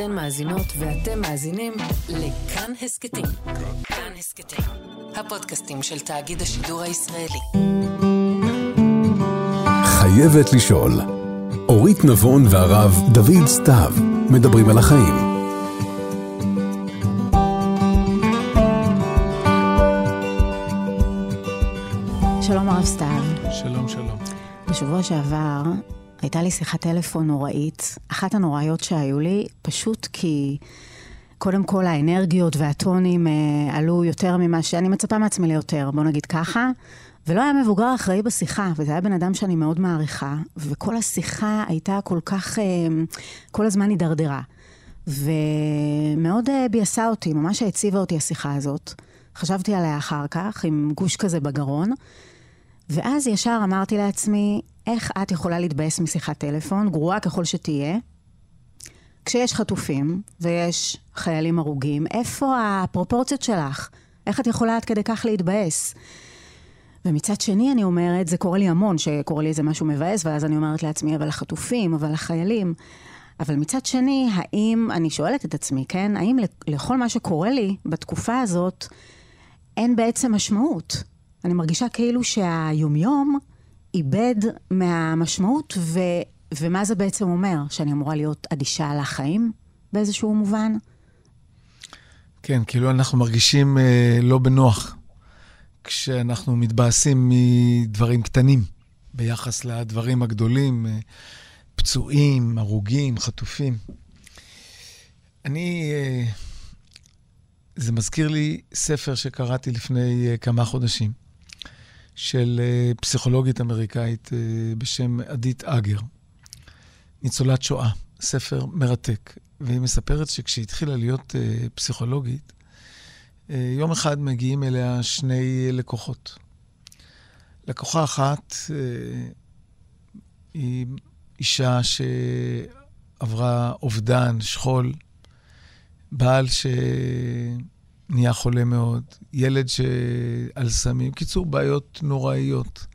אתן מאזינות ואתם מאזינים לכאן הסכתים. כאן הסכתים, הפודקאסטים של תאגיד השידור הישראלי. חייבת לשאול. אורית נבון והרב דוד סתיו מדברים על החיים. לי שיחת טלפון נוראית, אחת הנוראיות שהיו לי, פשוט כי קודם כל האנרגיות והטונים אה, עלו יותר ממה שאני מצפה מעצמי ליותר, בוא נגיד ככה. ולא היה מבוגר אחראי בשיחה, וזה היה בן אדם שאני מאוד מעריכה, וכל השיחה הייתה כל כך, אה, כל הזמן הידרדרה. ומאוד אה, ביאסה אותי, ממש העציבה אותי השיחה הזאת. חשבתי עליה אחר כך, עם גוש כזה בגרון, ואז ישר אמרתי לעצמי, איך את יכולה להתבאס משיחת טלפון, גרועה ככל שתהיה, כשיש חטופים ויש חיילים הרוגים, איפה הפרופורציות שלך? איך את יכולה עד כדי כך להתבאס? ומצד שני אני אומרת, זה קורה לי המון, שקורה לי איזה משהו מבאס, ואז אני אומרת לעצמי, אבל החטופים, אבל החיילים. אבל מצד שני, האם, אני שואלת את עצמי, כן, האם לכל מה שקורה לי בתקופה הזאת, אין בעצם משמעות? אני מרגישה כאילו שהיומיום איבד מהמשמעות, ו, ומה זה בעצם אומר? שאני אמורה להיות אדישה על החיים באיזשהו מובן? כן, כאילו אנחנו מרגישים אה, לא בנוח כשאנחנו מתבאסים מדברים קטנים ביחס לדברים הגדולים, אה, פצועים, הרוגים, חטופים. אני, אה, זה מזכיר לי ספר שקראתי לפני אה, כמה חודשים. של אה, פסיכולוגית אמריקאית אה, בשם עדית אגר, ניצולת שואה, ספר מרתק. והיא מספרת שכשהיא התחילה להיות אה, פסיכולוגית, יום אחד מגיעים אליה שני לקוחות. לקוחה אחת היא אישה שעברה אובדן, שכול, בעל ש... נהיה חולה מאוד, ילד שעל סמים, קיצור, בעיות נוראיות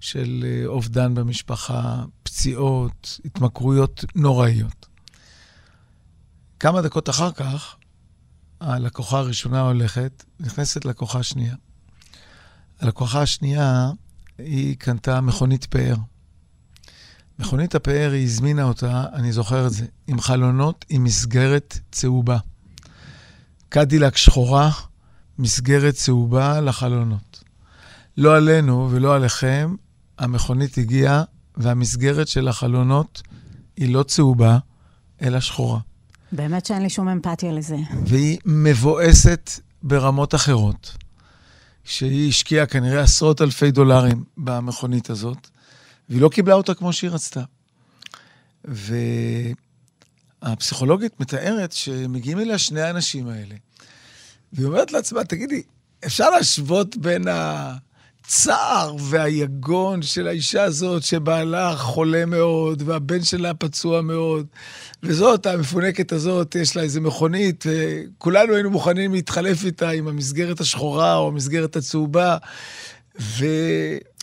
של אה, אובדן במשפחה, פציעות, התמכרויות נוראיות. כמה דקות אחר כך, הלקוחה הראשונה הולכת, נכנסת לקוחה שנייה. הלקוחה השנייה, היא קנתה מכונית פאר. מכונית הפאר, היא הזמינה אותה, אני זוכר את זה, עם חלונות עם מסגרת צהובה. קדילק שחורה, מסגרת צהובה לחלונות. לא עלינו ולא עליכם, המכונית הגיעה והמסגרת של החלונות היא לא צהובה, אלא שחורה. באמת שאין לי שום אמפתיה לזה. והיא מבואסת ברמות אחרות, שהיא השקיעה כנראה עשרות אלפי דולרים במכונית הזאת, והיא לא קיבלה אותה כמו שהיא רצתה. והפסיכולוגית מתארת שמגיעים אליה שני האנשים האלה, והיא אומרת לעצמה, תגידי, אפשר להשוות בין הצער והיגון של האישה הזאת, שבעלה חולה מאוד, והבן שלה פצוע מאוד, וזאת, המפונקת הזאת, יש לה איזה מכונית, וכולנו היינו מוכנים להתחלף איתה עם המסגרת השחורה או המסגרת הצהובה, ו...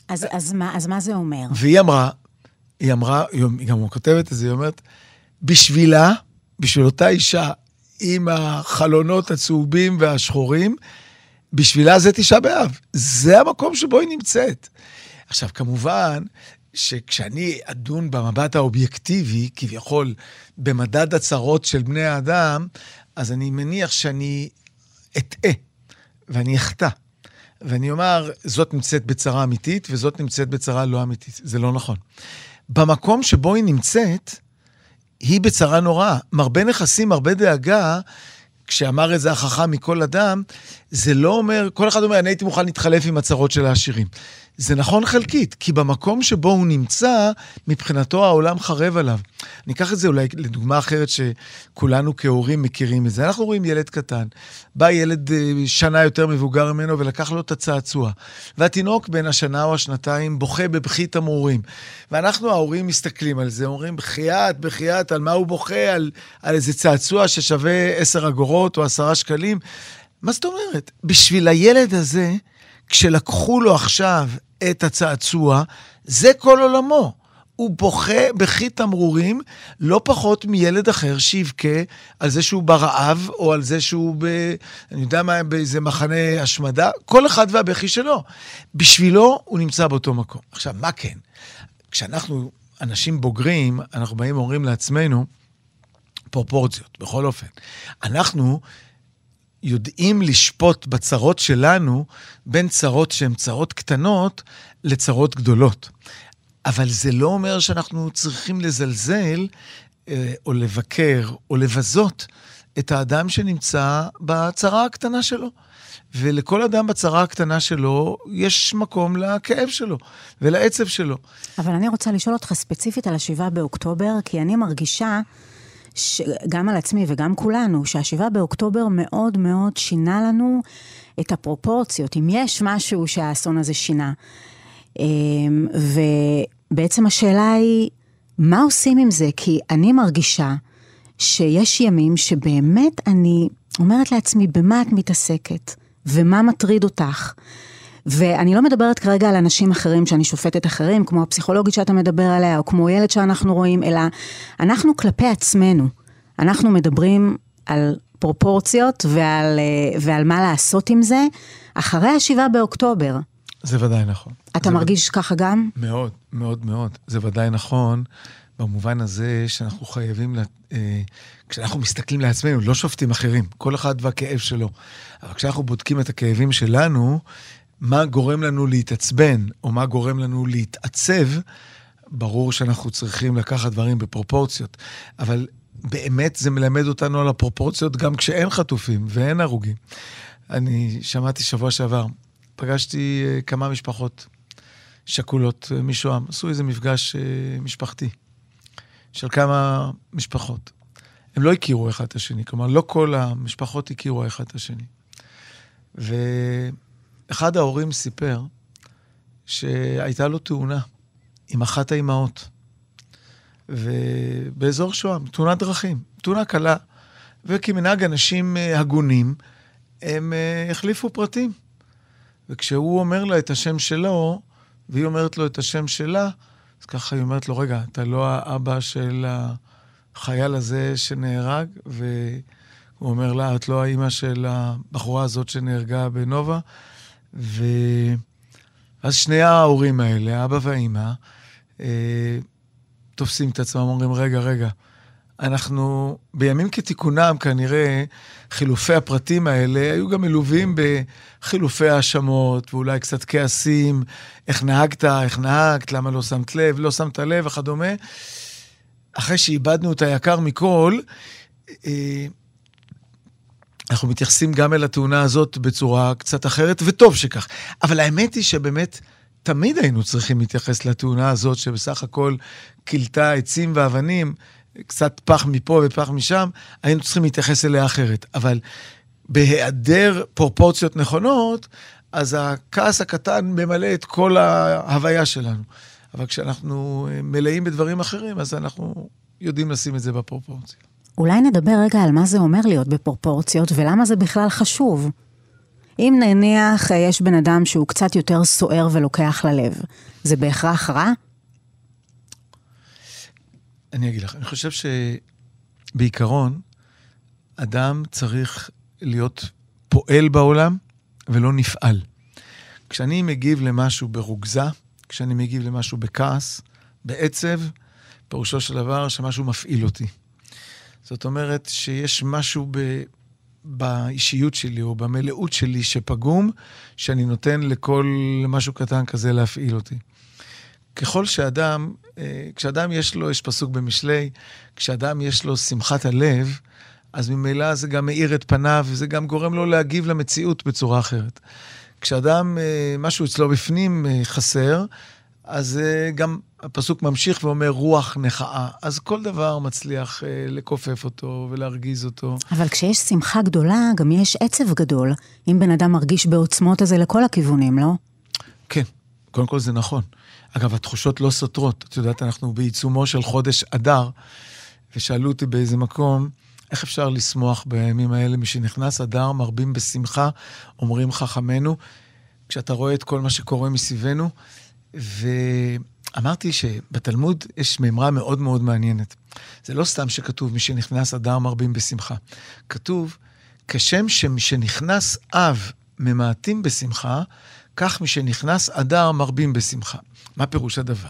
אז, אז, מה, אז מה זה אומר? והיא אמרה, היא אמרה, היא גם כותבת את זה, היא אומרת, בשבילה, בשביל אותה אישה, עם החלונות הצהובים והשחורים, בשבילה זה תשעה באב. זה המקום שבו היא נמצאת. עכשיו, כמובן, שכשאני אדון במבט האובייקטיבי, כביכול במדד הצרות של בני האדם, אז אני מניח שאני אטעה ואני אחטא. ואני אומר, זאת נמצאת בצרה אמיתית וזאת נמצאת בצרה לא אמיתית. זה לא נכון. במקום שבו היא נמצאת, היא בצרה נוראה. מרבה נכסים, מרבה דאגה, כשאמר את זה החכם מכל אדם, זה לא אומר, כל אחד אומר, אני הייתי מוכן להתחלף עם הצרות של העשירים. זה נכון חלקית, כי במקום שבו הוא נמצא, מבחינתו העולם חרב עליו. אני אקח את זה אולי לדוגמה אחרת שכולנו כהורים מכירים את זה. אנחנו רואים ילד קטן, בא ילד אה, שנה יותר מבוגר ממנו ולקח לו את הצעצוע. והתינוק בן השנה או השנתיים בוכה בבכי תמרורים. ואנחנו ההורים מסתכלים על זה, אומרים, בחייאת, בחייאת, על מה הוא בוכה? על, על איזה צעצוע ששווה 10 אגורות או 10 שקלים. מה זאת אומרת? בשביל הילד הזה, כשלקחו לו עכשיו את הצעצוע, זה כל עולמו. הוא בוכה בכי תמרורים, לא פחות מילד אחר שיבכה על זה שהוא ברעב, או על זה שהוא ב... אני יודע מה, באיזה מחנה השמדה, כל אחד והבכי שלו. בשבילו הוא נמצא באותו מקום. עכשיו, מה כן? כשאנחנו אנשים בוגרים, אנחנו באים ואומרים לעצמנו, פרופורציות, בכל אופן. אנחנו יודעים לשפוט בצרות שלנו בין צרות שהן צרות קטנות לצרות גדולות. אבל זה לא אומר שאנחנו צריכים לזלזל אה, או לבקר או לבזות את האדם שנמצא בצרה הקטנה שלו. ולכל אדם בצרה הקטנה שלו, יש מקום לכאב שלו ולעצב שלו. אבל אני רוצה לשאול אותך ספציפית על השבעה באוקטובר, כי אני מרגישה, ש... גם על עצמי וגם כולנו, שהשבעה באוקטובר מאוד מאוד שינה לנו את הפרופורציות, אם יש משהו שהאסון הזה שינה. אמ, ובעצם השאלה היא, מה עושים עם זה? כי אני מרגישה שיש ימים שבאמת אני אומרת לעצמי, במה את מתעסקת? ומה מטריד אותך? ואני לא מדברת כרגע על אנשים אחרים שאני שופטת אחרים, כמו הפסיכולוגית שאתה מדבר עליה, או כמו ילד שאנחנו רואים, אלא אנחנו כלפי עצמנו. אנחנו מדברים על פרופורציות ועל, אה, ועל מה לעשות עם זה אחרי השבעה באוקטובר. זה ודאי נכון. אתה מרגיש וד... ככה גם? מאוד, מאוד מאוד. זה ודאי נכון, במובן הזה שאנחנו חייבים, לה... אה, כשאנחנו מסתכלים לעצמנו, לא שופטים אחרים, כל אחד והכאב שלו. אבל כשאנחנו בודקים את הכאבים שלנו, מה גורם לנו להתעצבן, או מה גורם לנו להתעצב, ברור שאנחנו צריכים לקחת דברים בפרופורציות. אבל באמת זה מלמד אותנו על הפרופורציות גם כשאין חטופים ואין הרוגים. אני שמעתי שבוע שעבר, פגשתי uh, כמה משפחות שכולות uh, משוהם, עשו איזה מפגש uh, משפחתי של כמה משפחות. הם לא הכירו אחד את השני, כלומר, לא כל המשפחות הכירו אחד את השני. ואחד ההורים סיפר שהייתה לו תאונה עם אחת האימהות, ובאזור שוהם, תאונת דרכים, תאונה קלה, וכמנהג אנשים הגונים, הם החליפו פרטים. וכשהוא אומר לה את השם שלו, והיא אומרת לו את השם שלה, אז ככה היא אומרת לו, רגע, אתה לא האבא של החייל הזה שנהרג? והוא אומר לה, את לא האימא של הבחורה הזאת שנהרגה בנובה? ואז שני ההורים האלה, האבא והאימא, אה, תופסים את עצמם, אומרים, רגע, רגע, אנחנו בימים כתיקונם, כנראה, חילופי הפרטים האלה היו גם מלווים בחילופי האשמות, ואולי קצת כעסים, איך נהגת, איך נהגת, למה לא שמת לב, לא שמת לב וכדומה. אחרי שאיבדנו את היקר מכל, אה, אנחנו מתייחסים גם אל התאונה הזאת בצורה קצת אחרת, וטוב שכך. אבל האמת היא שבאמת, תמיד היינו צריכים להתייחס לתאונה הזאת, שבסך הכל כילתה עצים ואבנים, קצת פח מפה ופח משם, היינו צריכים להתייחס אליה אחרת. אבל בהיעדר פרופורציות נכונות, אז הכעס הקטן ממלא את כל ההוויה שלנו. אבל כשאנחנו מלאים בדברים אחרים, אז אנחנו יודעים לשים את זה בפרופורציה. אולי נדבר רגע על מה זה אומר להיות בפרופורציות ולמה זה בכלל חשוב. אם נניח יש בן אדם שהוא קצת יותר סוער ולוקח ללב, זה בהכרח רע? אני אגיד לך, אני חושב שבעיקרון, אדם צריך להיות פועל בעולם ולא נפעל. כשאני מגיב למשהו ברוגזה, כשאני מגיב למשהו בכעס, בעצב, פירושו של דבר שמשהו מפעיל אותי. זאת אומרת שיש משהו ב, באישיות שלי או במלאות שלי שפגום, שאני נותן לכל משהו קטן כזה להפעיל אותי. ככל שאדם, אה, כשאדם יש לו, יש פסוק במשלי, כשאדם יש לו שמחת הלב, אז ממילא זה גם מאיר את פניו, וזה גם גורם לו להגיב למציאות בצורה אחרת. כשאדם, אה, משהו אצלו בפנים אה, חסר, אז גם הפסוק ממשיך ואומר רוח נחאה. אז כל דבר מצליח לכופף אותו ולהרגיז אותו. אבל כשיש שמחה גדולה, גם יש עצב גדול. אם בן אדם מרגיש בעוצמות, אז זה לכל הכיוונים, לא? כן, קודם כל זה נכון. אגב, התחושות לא סותרות. את יודעת, אנחנו בעיצומו של חודש אדר, ושאלו אותי באיזה מקום, איך אפשר לשמוח בימים האלה? משנכנס אדר, מרבים בשמחה, אומרים חכמינו, כשאתה רואה את כל מה שקורה מסביבנו, אמרתי שבתלמוד יש מימרה מאוד מאוד מעניינת. זה לא סתם שכתוב, מי שנכנס אדר מרבים בשמחה. כתוב, כשם שמשנכנס אב ממעטים בשמחה, כך משנכנס אדר מרבים בשמחה. מה פירוש הדבר?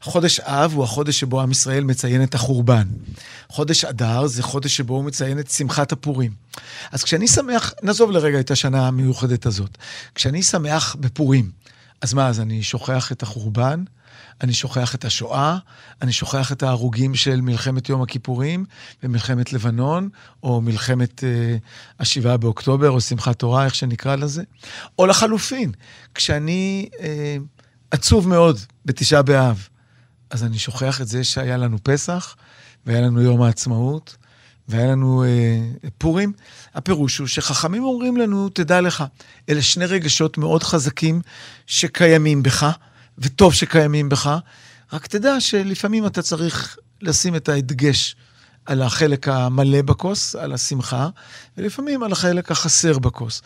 חודש אב הוא החודש שבו עם ישראל מציין את החורבן. חודש אדר זה חודש שבו הוא מציין את שמחת הפורים. אז כשאני שמח, נעזוב לרגע את השנה המיוחדת הזאת. כשאני שמח בפורים, אז מה, אז אני שוכח את החורבן? אני שוכח את השואה, אני שוכח את ההרוגים של מלחמת יום הכיפורים ומלחמת לבנון, או מלחמת אה, השבעה באוקטובר, או שמחת תורה, איך שנקרא לזה. או לחלופין, כשאני אה, עצוב מאוד בתשעה באב, אז אני שוכח את זה שהיה לנו פסח, והיה לנו יום העצמאות, והיה לנו אה, פורים. הפירוש הוא שחכמים אומרים לנו, תדע לך, אלה שני רגשות מאוד חזקים שקיימים בך. וטוב שקיימים בך, רק תדע שלפעמים אתה צריך לשים את ההדגש על החלק המלא בכוס, על השמחה, ולפעמים על החלק החסר בכוס.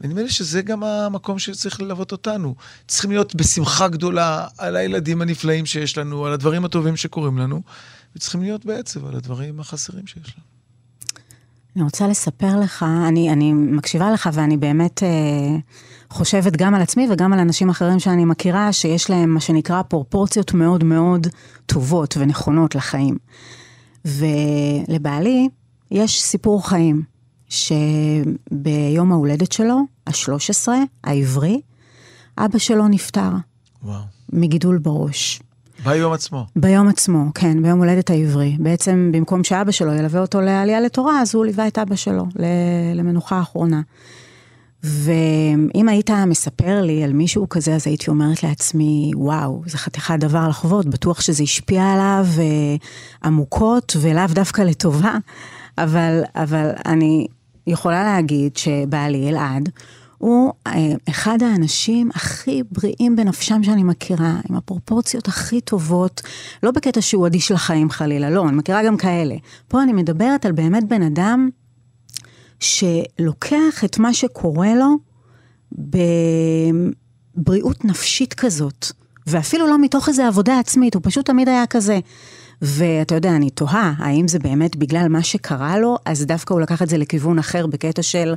ונדמה לי שזה גם המקום שצריך ללוות אותנו. צריכים להיות בשמחה גדולה על הילדים הנפלאים שיש לנו, על הדברים הטובים שקורים לנו, וצריכים להיות בעצב על הדברים החסרים שיש לנו. אני רוצה לספר לך, אני, אני מקשיבה לך ואני באמת אה, חושבת גם על עצמי וגם על אנשים אחרים שאני מכירה, שיש להם מה שנקרא פרופורציות מאוד מאוד טובות ונכונות לחיים. ולבעלי יש סיפור חיים, שביום ההולדת שלו, ה-13, העברי, אבא שלו נפטר. וואו. מגידול בראש. ביום עצמו. ביום עצמו, כן, ביום הולדת העברי. בעצם במקום שאבא שלו ילווה אותו לעלייה לתורה, אז הוא ליווה את אבא שלו למנוחה האחרונה. ואם היית מספר לי על מישהו כזה, אז הייתי אומרת לעצמי, וואו, זה חתיכת דבר לחוות, בטוח שזה השפיע עליו אה, עמוקות ולאו דווקא לטובה, אבל, אבל אני יכולה להגיד שבעלי אלעד, הוא אה, אחד האנשים הכי בריאים בנפשם שאני מכירה, עם הפרופורציות הכי טובות, לא בקטע שהוא אדיש לחיים חלילה, לא, אני מכירה גם כאלה. פה אני מדברת על באמת בן אדם שלוקח את מה שקורה לו בבריאות נפשית כזאת, ואפילו לא מתוך איזו עבודה עצמית, הוא פשוט תמיד היה כזה. ואתה יודע, אני תוהה, האם זה באמת בגלל מה שקרה לו, אז דווקא הוא לקח את זה לכיוון אחר בקטע של,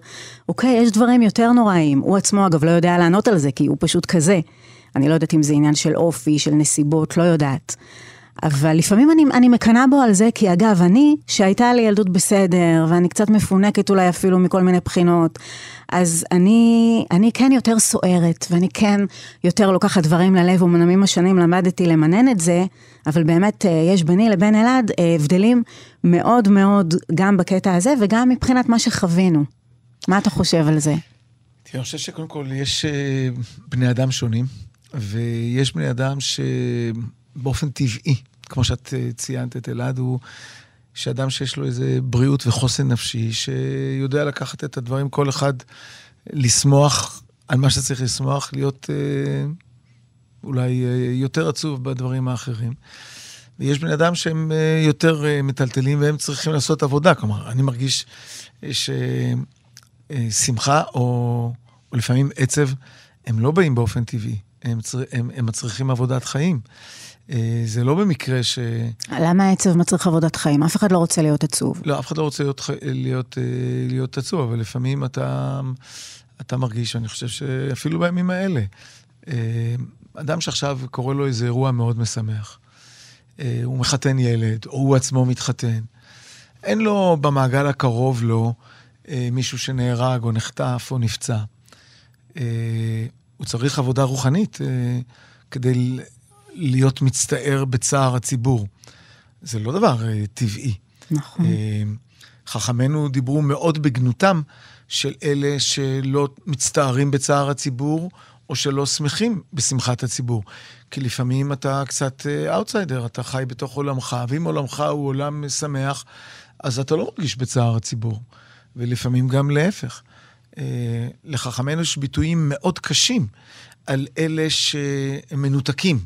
אוקיי, יש דברים יותר נוראים. הוא עצמו, אגב, לא יודע לענות על זה, כי הוא פשוט כזה. אני לא יודעת אם זה עניין של אופי, של נסיבות, לא יודעת. אבל לפעמים אני, אני מקנאה בו על זה, כי אגב, אני, שהייתה לי ילדות בסדר, ואני קצת מפונקת אולי אפילו מכל מיני בחינות, אז אני, אני כן יותר סוערת, ואני כן יותר לוקחת דברים ללב, ומנעמים עם השנים למדתי למנן את זה, אבל באמת אה, יש ביני לבין אלעד אה, הבדלים מאוד מאוד, גם בקטע הזה, וגם מבחינת מה שחווינו. מה אתה חושב על זה? אני חושב שקודם כל יש אה, בני אדם שונים, ויש בני אדם שבאופן טבעי, כמו שאת ציינת את אלעד, הוא שאדם שיש לו איזה בריאות וחוסן נפשי, שיודע לקחת את הדברים, כל אחד לשמוח על מה שצריך לשמוח, להיות אה, אולי אה, יותר עצוב בדברים האחרים. ויש בני אדם שהם אה, יותר אה, מטלטלים והם צריכים לעשות עבודה. כלומר, אני מרגיש ששמחה או, או לפעמים עצב, הם לא באים באופן טבעי, הם, צר, הם, הם מצריכים עבודת חיים. אה, זה לא במקרה ש... למה העצב מצריך עבודת חיים? אף אחד לא רוצה להיות עצוב. לא, אף אחד לא רוצה להיות, להיות, אה, להיות עצוב, אבל לפעמים אתה, אתה מרגיש, אני חושב שאפילו בימים האלה, אה, אדם שעכשיו קורה לו איזה אירוע מאוד משמח, הוא מחתן ילד, או הוא עצמו מתחתן, אין לו במעגל הקרוב לו מישהו שנהרג או נחטף או נפצע. הוא צריך עבודה רוחנית כדי להיות מצטער בצער הציבור. זה לא דבר uh, טבעי. נכון. Uh, חכמינו דיברו מאוד בגנותם של אלה שלא מצטערים בצער הציבור, או שלא שמחים בשמחת הציבור. כי לפעמים אתה קצת אאוטסיידר, אתה חי בתוך עולמך, ואם עולמך הוא עולם שמח, אז אתה לא מרגיש בצער הציבור. ולפעמים גם להפך. Uh, לחכמינו יש ביטויים מאוד קשים על אלה שהם מנותקים.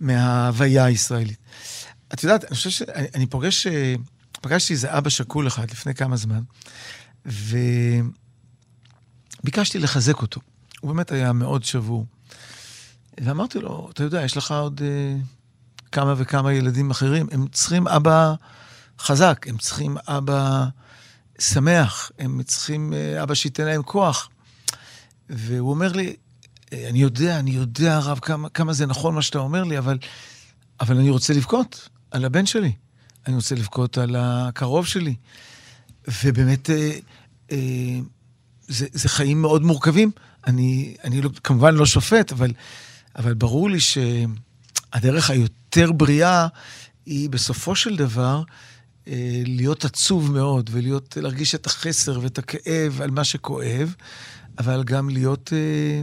מההוויה הישראלית. את יודעת, אני חושב שאני פוגש, פגשתי איזה אבא שכול אחד לפני כמה זמן, וביקשתי לחזק אותו. הוא באמת היה מאוד שבור. ואמרתי לו, אתה יודע, יש לך עוד כמה וכמה ילדים אחרים. הם צריכים אבא חזק, הם צריכים אבא שמח, הם צריכים אה, אבא שייתן להם כוח. והוא אומר לי, אה, אני יודע, אני יודע, הרב, כמה, כמה זה נכון מה שאתה אומר לי, אבל, אבל אני רוצה לבכות על הבן שלי. אני רוצה לבכות על הקרוב שלי. ובאמת, אה, אה, זה, זה חיים מאוד מורכבים. אני, אני לא, כמובן לא שופט, אבל, אבל ברור לי שהדרך היותר בריאה היא בסופו של דבר אה, להיות עצוב מאוד, ולהיות, להרגיש את החסר ואת הכאב על מה שכואב, אבל גם להיות אה, אה,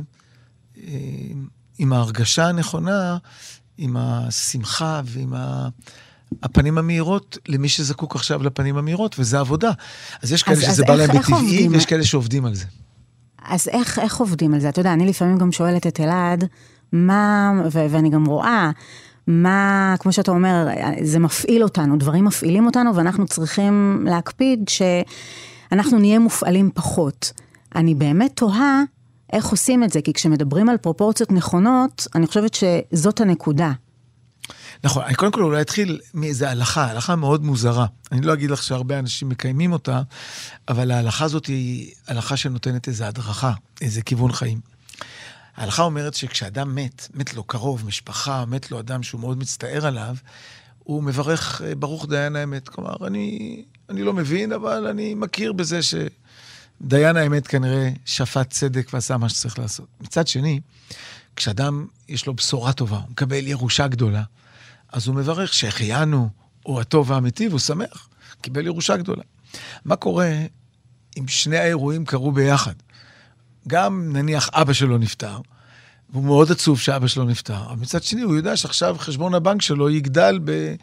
עם ההרגשה הנכונה, עם השמחה ועם ה... הפנים המהירות למי שזקוק עכשיו לפנים המהירות, וזה עבודה. אז יש כאלה אז- שזה אז בא להם בטבעי? ויש כאלה שעובדים על זה. אז איך, איך עובדים על זה? אתה יודע, אני לפעמים גם שואלת את אלעד, מה, ו- ואני גם רואה, מה, כמו שאתה אומר, זה מפעיל אותנו, דברים מפעילים אותנו, ואנחנו צריכים להקפיד שאנחנו נהיה מופעלים פחות. אני באמת תוהה איך עושים את זה, כי כשמדברים על פרופורציות נכונות, אני חושבת שזאת הנקודה. נכון, אני קודם כל אולי אתחיל מאיזה הלכה, הלכה מאוד מוזרה. אני לא אגיד לך שהרבה אנשים מקיימים אותה, אבל ההלכה הזאת היא הלכה שנותנת איזו הדרכה, איזה כיוון חיים. ההלכה אומרת שכשאדם מת, מת לו קרוב, משפחה, מת לו אדם שהוא מאוד מצטער עליו, הוא מברך ברוך דיין האמת. כלומר, אני, אני לא מבין, אבל אני מכיר בזה שדיין האמת כנראה שפט צדק ועשה מה שצריך לעשות. מצד שני, כשאדם יש לו בשורה טובה, הוא מקבל ירושה גדולה, אז הוא מברך שהחיינו, או הטוב והמיטיב, הוא שמח, קיבל ירושה גדולה. מה קורה אם שני האירועים קרו ביחד? גם נניח אבא שלו נפטר, והוא מאוד עצוב שאבא שלו נפטר, אבל מצד שני הוא יודע שעכשיו חשבון הבנק שלו יגדל ב,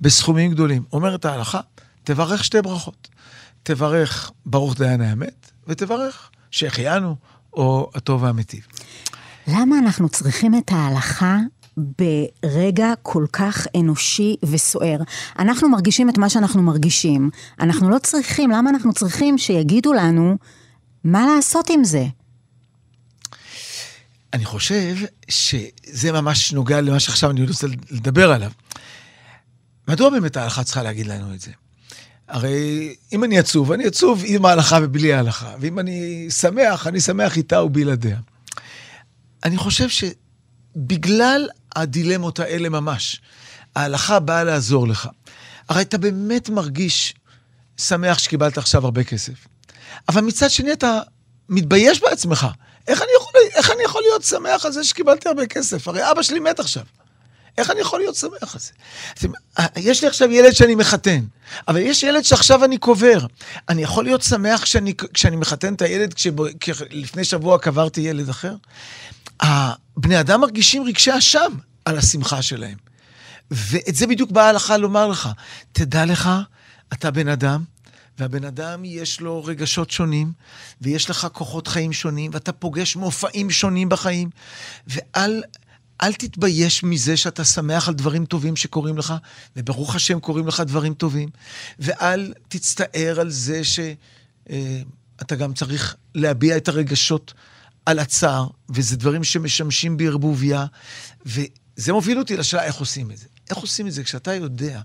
בסכומים גדולים. אומרת ההלכה, תברך שתי ברכות. תברך ברוך דיין האמת, ותברך שהחיינו, או הטוב והמיטיב. למה אנחנו צריכים את ההלכה ברגע כל כך אנושי וסוער? אנחנו מרגישים את מה שאנחנו מרגישים. אנחנו לא צריכים, למה אנחנו צריכים שיגידו לנו מה לעשות עם זה? אני חושב שזה ממש נוגע למה שעכשיו אני רוצה לדבר עליו. מדוע באמת ההלכה צריכה להגיד לנו את זה? הרי אם אני עצוב, אני עצוב עם ההלכה ובלי ההלכה, ואם אני שמח, אני שמח איתה ובלעדיה. אני חושב שבגלל הדילמות האלה ממש, ההלכה באה לעזור לך. הרי אתה באמת מרגיש שמח שקיבלת עכשיו הרבה כסף, אבל מצד שני אתה מתבייש בעצמך. איך אני יכול, איך אני יכול להיות שמח על זה שקיבלתי הרבה כסף? הרי אבא שלי מת עכשיו. איך אני יכול להיות שמח על זה? אומרת, יש לי עכשיו ילד שאני מחתן, אבל יש ילד שעכשיו אני קובר. אני יכול להיות שמח כשאני, כשאני מחתן את הילד, כשלפני שבוע קברתי ילד אחר? הבני אדם מרגישים רגשי אשם על השמחה שלהם. ואת זה בדיוק באה ההלכה לומר לך. תדע לך, אתה בן אדם, והבן אדם יש לו רגשות שונים, ויש לך כוחות חיים שונים, ואתה פוגש מופעים שונים בחיים, ואל... אל תתבייש מזה שאתה שמח על דברים טובים שקורים לך, וברוך השם קורים לך דברים טובים, ואל תצטער על זה שאתה גם צריך להביע את הרגשות על הצער, וזה דברים שמשמשים בערבוביה, וזה מוביל אותי לשאלה איך עושים את זה. איך עושים את זה כשאתה יודע,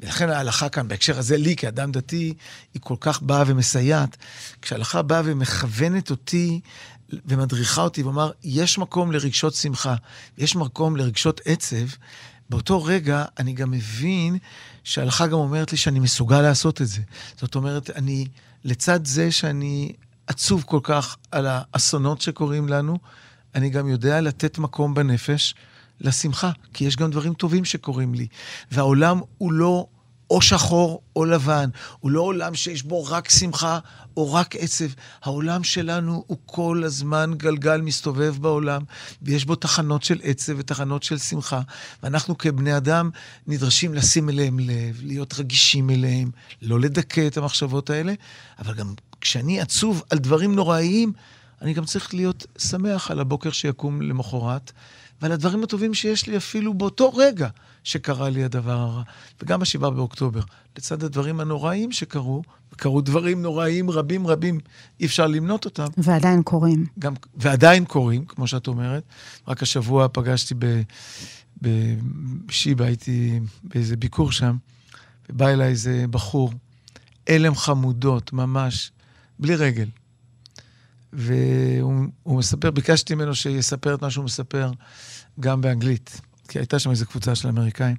ולכן ההלכה כאן, בהקשר הזה, לי כאדם דתי, היא כל כך באה ומסייעת. כשההלכה באה ומכוונת אותי ומדריכה אותי ואומר, יש מקום לרגשות שמחה, יש מקום לרגשות עצב, באותו רגע אני גם מבין שההלכה גם אומרת לי שאני מסוגל לעשות את זה. זאת אומרת, אני, לצד זה שאני עצוב כל כך על האסונות שקורים לנו, אני גם יודע לתת מקום בנפש לשמחה, כי יש גם דברים טובים שקורים לי. והעולם הוא לא או שחור או לבן, הוא לא עולם שיש בו רק שמחה או רק עצב. העולם שלנו הוא כל הזמן גלגל מסתובב בעולם, ויש בו תחנות של עצב ותחנות של שמחה. ואנחנו כבני אדם נדרשים לשים אליהם לב, להיות רגישים אליהם, לא לדכא את המחשבות האלה, אבל גם כשאני עצוב על דברים נוראיים, אני גם צריך להיות שמח על הבוקר שיקום למחרת, ועל הדברים הטובים שיש לי אפילו באותו רגע שקרה לי הדבר הרע. וגם בשבעה באוקטובר, לצד הדברים הנוראים שקרו, קרו דברים נוראים רבים רבים, אי אפשר למנות אותם. ועדיין קורים. גם, ועדיין קורים, כמו שאת אומרת. רק השבוע פגשתי בשיבא הייתי באיזה ביקור שם, ובא אליי איזה בחור, הלם חמודות, ממש, בלי רגל. והוא מספר, ביקשתי ממנו שיספר את מה שהוא מספר גם באנגלית, כי הייתה שם איזו קבוצה של אמריקאים.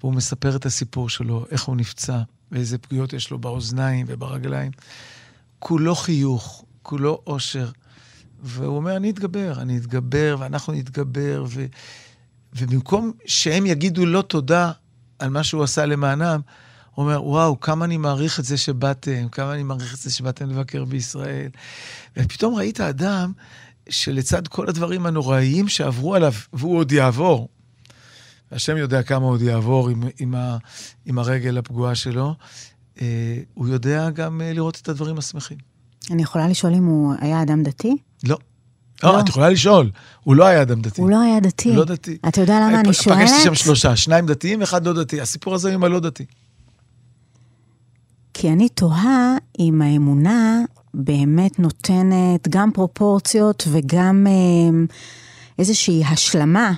והוא מספר את הסיפור שלו, איך הוא נפצע, ואיזה פגיעות יש לו באוזניים וברגליים. כולו חיוך, כולו אושר. והוא אומר, אני אתגבר, אני אתגבר, ואנחנו נתגבר, ו... ובמקום שהם יגידו לא תודה על מה שהוא עשה למענם, אומר, וואו, כמה אני מעריך את זה שבאתם, כמה אני מעריך את זה שבאתם לבקר בישראל. ופתאום ראית אדם שלצד כל הדברים הנוראיים שעברו עליו, והוא עוד יעבור, השם יודע כמה עוד יעבור עם, עם, ה, עם הרגל הפגועה שלו, אה, הוא יודע גם אה, לראות את הדברים השמחים. אני יכולה לשאול אם הוא היה אדם דתי? לא. לא, לא, את יכולה לשאול. הוא לא היה אדם דתי. הוא לא היה דתי. לא דתי. אתה יודע למה אני שואלת? פגשתי שם שלושה, שניים דתיים ואחד לא דתי. הסיפור הזה עם הלא דתי. כי אני תוהה אם האמונה באמת נותנת גם פרופורציות וגם אה, איזושהי השלמה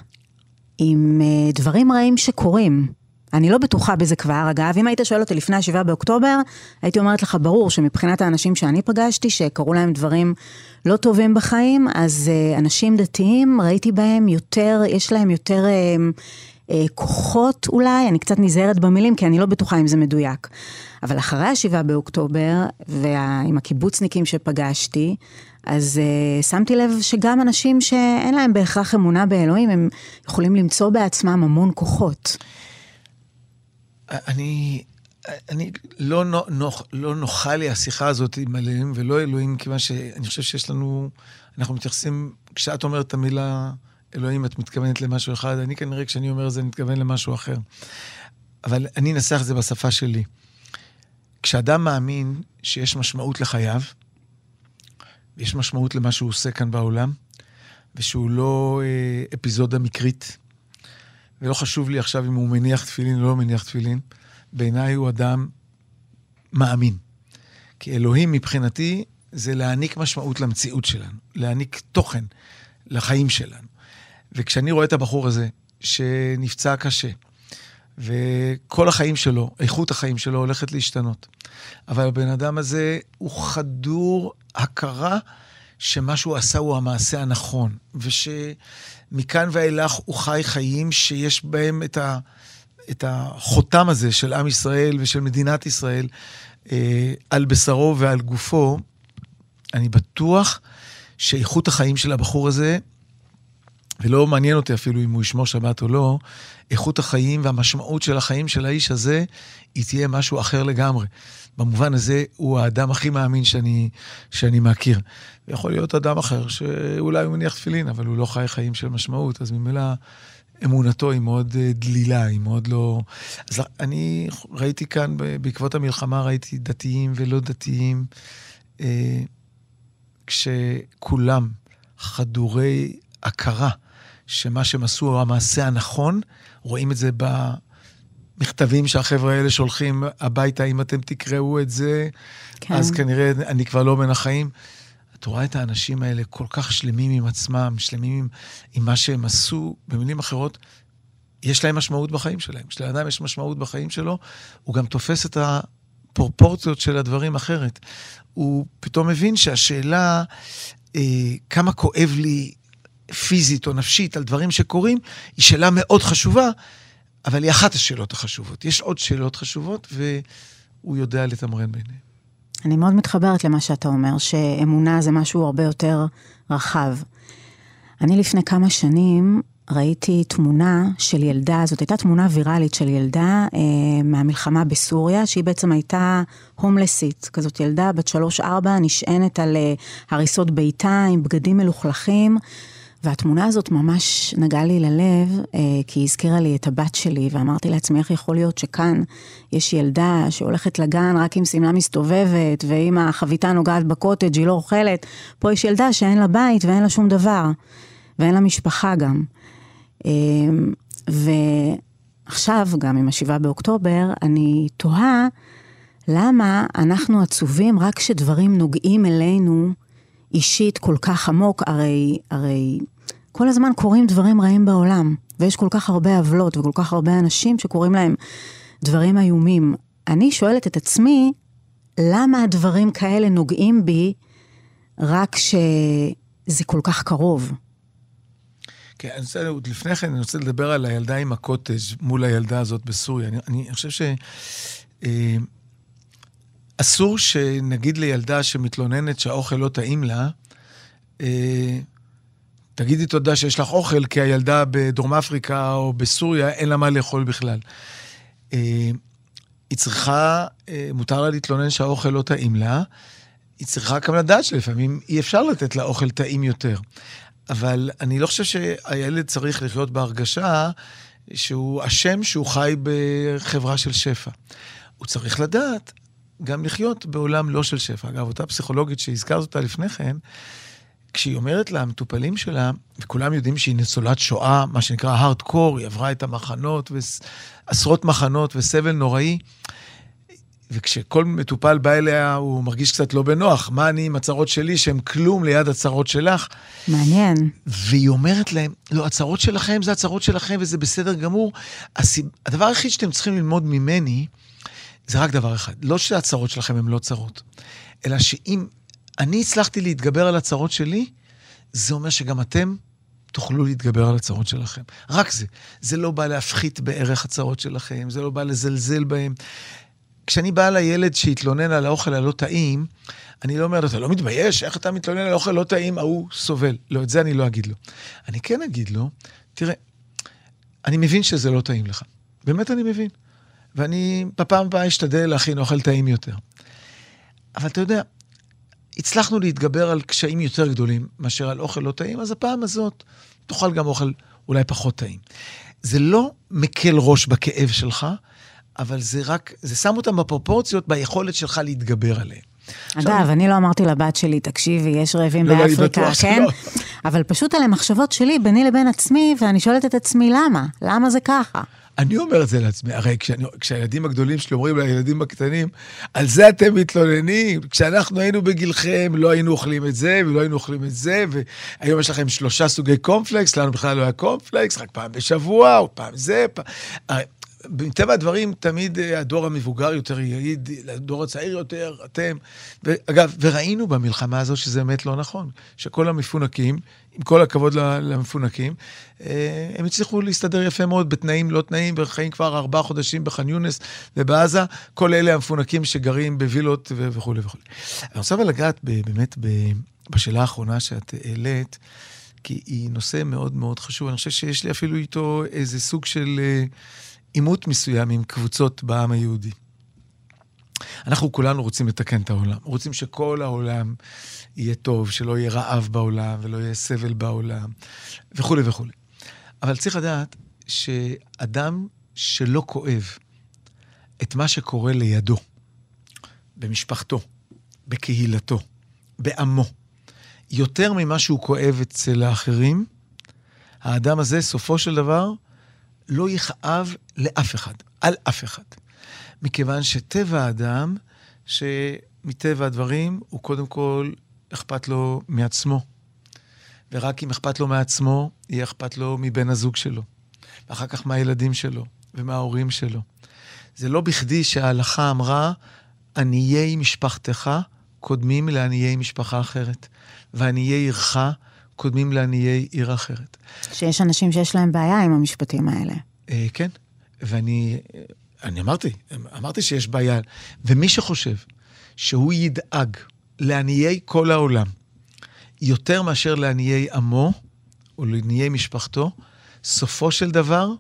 עם אה, דברים רעים שקורים. אני לא בטוחה בזה כבר, אגב, אם היית שואל אותי לפני ה-7 באוקטובר, הייתי אומרת לך, ברור שמבחינת האנשים שאני פגשתי, שקרו להם דברים לא טובים בחיים, אז uh, אנשים דתיים, ראיתי בהם יותר, יש להם יותר כוחות אולי, אני קצת נזהרת במילים, כי אני לא בטוחה אם זה מדויק. אבל אחרי ה-7 באוקטובר, ועם הקיבוצניקים שפגשתי, אז uh, שמתי לב שגם אנשים שאין להם בהכרח אמונה באלוהים, הם יכולים למצוא בעצמם המון כוחות. אני, אני, לא, נוח, לא נוחה לי השיחה הזאת עם אלוהים ולא אלוהים, כיוון שאני חושב שיש לנו, אנחנו מתייחסים, כשאת אומרת את המילה אלוהים, את מתכוונת למשהו אחד, אני כנראה כשאני אומר את זה, אני מתכוון למשהו אחר. אבל אני אנסח את זה בשפה שלי. כשאדם מאמין שיש משמעות לחייו, ויש משמעות למה שהוא עושה כאן בעולם, ושהוא לא אה, אפיזודה מקרית, ולא חשוב לי עכשיו אם הוא מניח תפילין או לא מניח תפילין, בעיניי הוא אדם מאמין. כי אלוהים מבחינתי זה להעניק משמעות למציאות שלנו, להעניק תוכן לחיים שלנו. וכשאני רואה את הבחור הזה, שנפצע קשה, וכל החיים שלו, איכות החיים שלו הולכת להשתנות. אבל הבן אדם הזה הוא חדור הכרה שמה שהוא עשה הוא המעשה הנכון, ושמכאן ואילך הוא חי חיים שיש בהם את, ה, את החותם הזה של עם ישראל ושל מדינת ישראל אה, על בשרו ועל גופו. אני בטוח שאיכות החיים של הבחור הזה, ולא מעניין אותי אפילו אם הוא ישמור שבת או לא, איכות החיים והמשמעות של החיים של האיש הזה, היא תהיה משהו אחר לגמרי. במובן הזה, הוא האדם הכי מאמין שאני, שאני מכיר. יכול להיות אדם אחר שאולי הוא מניח תפילין, אבל הוא לא חי חיים של משמעות, אז ממילא אמונתו היא מאוד אה, דלילה, היא מאוד לא... אז אני ראיתי כאן, בעקבות המלחמה, ראיתי דתיים ולא דתיים, אה, כשכולם חדורי הכרה שמה שהם עשו הוא המעשה הנכון, רואים את זה במכתבים שהחבר'ה האלה שולחים הביתה, אם אתם תקראו את זה, כן. אז כנראה אני כבר לא בין החיים. את רואה את האנשים האלה כל כך שלמים עם עצמם, שלמים עם, עם מה שהם עשו, במילים אחרות, יש להם משמעות בחיים שלהם. כשלאדם יש משמעות בחיים שלו, הוא גם תופס את הפרופורציות של הדברים אחרת. הוא פתאום מבין שהשאלה אה, כמה כואב לי פיזית או נפשית על דברים שקורים, היא שאלה מאוד חשובה, אבל היא אחת השאלות החשובות. יש עוד שאלות חשובות, והוא יודע לתמרן ביניהן. אני מאוד מתחברת למה שאתה אומר, שאמונה זה משהו הרבה יותר רחב. אני לפני כמה שנים ראיתי תמונה של ילדה, זאת הייתה תמונה ויראלית של ילדה אה, מהמלחמה בסוריה, שהיא בעצם הייתה הומלסית, כזאת ילדה בת שלוש-ארבע, נשענת על אה, הריסות ביתה עם בגדים מלוכלכים. והתמונה הזאת ממש נגעה לי ללב, אה, כי היא הזכירה לי את הבת שלי, ואמרתי לעצמי, איך יכול להיות שכאן יש ילדה שהולכת לגן רק עם שמלה מסתובבת, ואם החביתה נוגעת בקוטג' היא לא אוכלת, פה יש ילדה שאין לה בית ואין לה שום דבר, ואין לה משפחה גם. אה, ועכשיו, גם עם השבעה באוקטובר, אני תוהה למה אנחנו עצובים רק כשדברים נוגעים אלינו אישית כל כך עמוק, הרי, הרי כל הזמן קורים דברים רעים בעולם. ויש כל כך הרבה עוולות וכל כך הרבה אנשים שקוראים להם דברים איומים. אני שואלת את עצמי, למה הדברים כאלה נוגעים בי רק כשזה כל כך קרוב? כן, אני רוצה, לפני כן אני רוצה לדבר על הילדה עם הקוטג' מול הילדה הזאת בסוריה. אני, אני חושב ש... אסור שנגיד לילדה שמתלוננת שהאוכל לא טעים לה, אה, תגידי תודה שיש לך אוכל, כי הילדה בדרום אפריקה או בסוריה, אין לה מה לאכול בכלל. אה, היא צריכה, אה, מותר לה להתלונן שהאוכל לא טעים לה, היא צריכה גם לדעת שלפעמים אי אפשר לתת לה אוכל טעים יותר. אבל אני לא חושב שהילד צריך לחיות בהרגשה שהוא אשם שהוא חי בחברה של שפע. הוא צריך לדעת גם לחיות בעולם לא של שפע. אגב, אותה פסיכולוגית שהזכרת אותה לפני כן, כשהיא אומרת למטופלים שלה, וכולם יודעים שהיא ניצולת שואה, מה שנקרא הארדקור, היא עברה את המחנות, עשרות מחנות וסבל נוראי, וכשכל מטופל בא אליה, הוא מרגיש קצת לא בנוח. מה אני עם הצרות שלי שהן כלום ליד הצרות שלך? מעניין. והיא אומרת להם, לא, הצרות שלכם זה הצרות שלכם וזה בסדר גמור. הסיב... הדבר היחיד שאתם צריכים ללמוד ממני, זה רק דבר אחד. לא שהצרות שלכם הן לא צרות, אלא שאם אני הצלחתי להתגבר על הצרות שלי, זה אומר שגם אתם תוכלו להתגבר על הצרות שלכם. רק זה. זה לא בא להפחית בערך הצרות שלכם, זה לא בא לזלזל בהם. כשאני בא לילד שהתלונן על האוכל הלא טעים, אני לא אומר לו, אתה לא מתבייש? איך אתה מתלונן על אוכל לא טעים? ההוא סובל. לא, את זה אני לא אגיד לו. אני כן אגיד לו, תראה, אני מבין שזה לא טעים לך. באמת אני מבין. ואני בפעם הבאה אשתדל להכין אוכל טעים יותר. אבל אתה יודע, הצלחנו להתגבר על קשיים יותר גדולים מאשר על אוכל לא טעים, אז הפעם הזאת תאכל גם אוכל אולי פחות טעים. זה לא מקל ראש בכאב שלך, אבל זה רק, זה שם אותם בפרופורציות ביכולת שלך להתגבר עליהם. אגב, אני לא אמרתי לבת שלי, תקשיבי, יש רעבים לא, באפריקה, כן? אבל פשוט על המחשבות שלי ביני לבין עצמי, ואני שואלת את עצמי למה? למה זה ככה? אני אומר את זה לעצמי, הרי כשאני, כשהילדים הגדולים שלי אומרים לילדים הקטנים, על זה אתם מתלוננים, כשאנחנו היינו בגילכם לא היינו אוכלים את זה ולא היינו אוכלים את זה, והיום יש לכם שלושה סוגי קומפלקס, לנו בכלל לא היה קומפלקס, רק פעם בשבוע, או פעם זה, פעם... מטבע הדברים, תמיד אה, הדור המבוגר יותר יעיד, הדור הצעיר יותר, אתם. ואגב, וראינו במלחמה הזאת שזה באמת לא נכון, שכל המפונקים, עם כל הכבוד למפונקים, אה, הם הצליחו להסתדר יפה מאוד בתנאים לא תנאים, וחיים כבר ארבעה חודשים בח'אן יונס ובעזה, כל אלה המפונקים שגרים בווילות וכולי וכולי. אני רוצה אבל לגעת באמת בשאלה האחרונה שאת העלית, כי היא נושא מאוד מאוד חשוב. אני חושב שיש לי אפילו איתו איזה סוג של... עימות מסוים עם קבוצות בעם היהודי. אנחנו כולנו רוצים לתקן את העולם. רוצים שכל העולם יהיה טוב, שלא יהיה רעב בעולם ולא יהיה סבל בעולם, וכולי וכולי. אבל צריך לדעת שאדם שלא כואב את מה שקורה לידו, במשפחתו, בקהילתו, בעמו, יותר ממה שהוא כואב אצל האחרים, האדם הזה, סופו של דבר, לא יכאב לאף אחד, על אף אחד. מכיוון שטבע האדם, שמטבע הדברים, הוא קודם כל אכפת לו מעצמו. ורק אם אכפת לו מעצמו, יהיה אכפת לו מבן הזוג שלו. ואחר כך מהילדים שלו ומההורים שלו. זה לא בכדי שההלכה אמרה, עניי משפחתך קודמים לעניי משפחה אחרת, ועניי עירך קודמים לעניי עיר אחרת. שיש אנשים שיש להם בעיה עם המשפטים האלה. אה, כן, ואני אני אמרתי, אמרתי שיש בעיה. ומי שחושב שהוא ידאג לעניי כל העולם יותר מאשר לעניי עמו או לעניי משפחתו, סופו של דבר,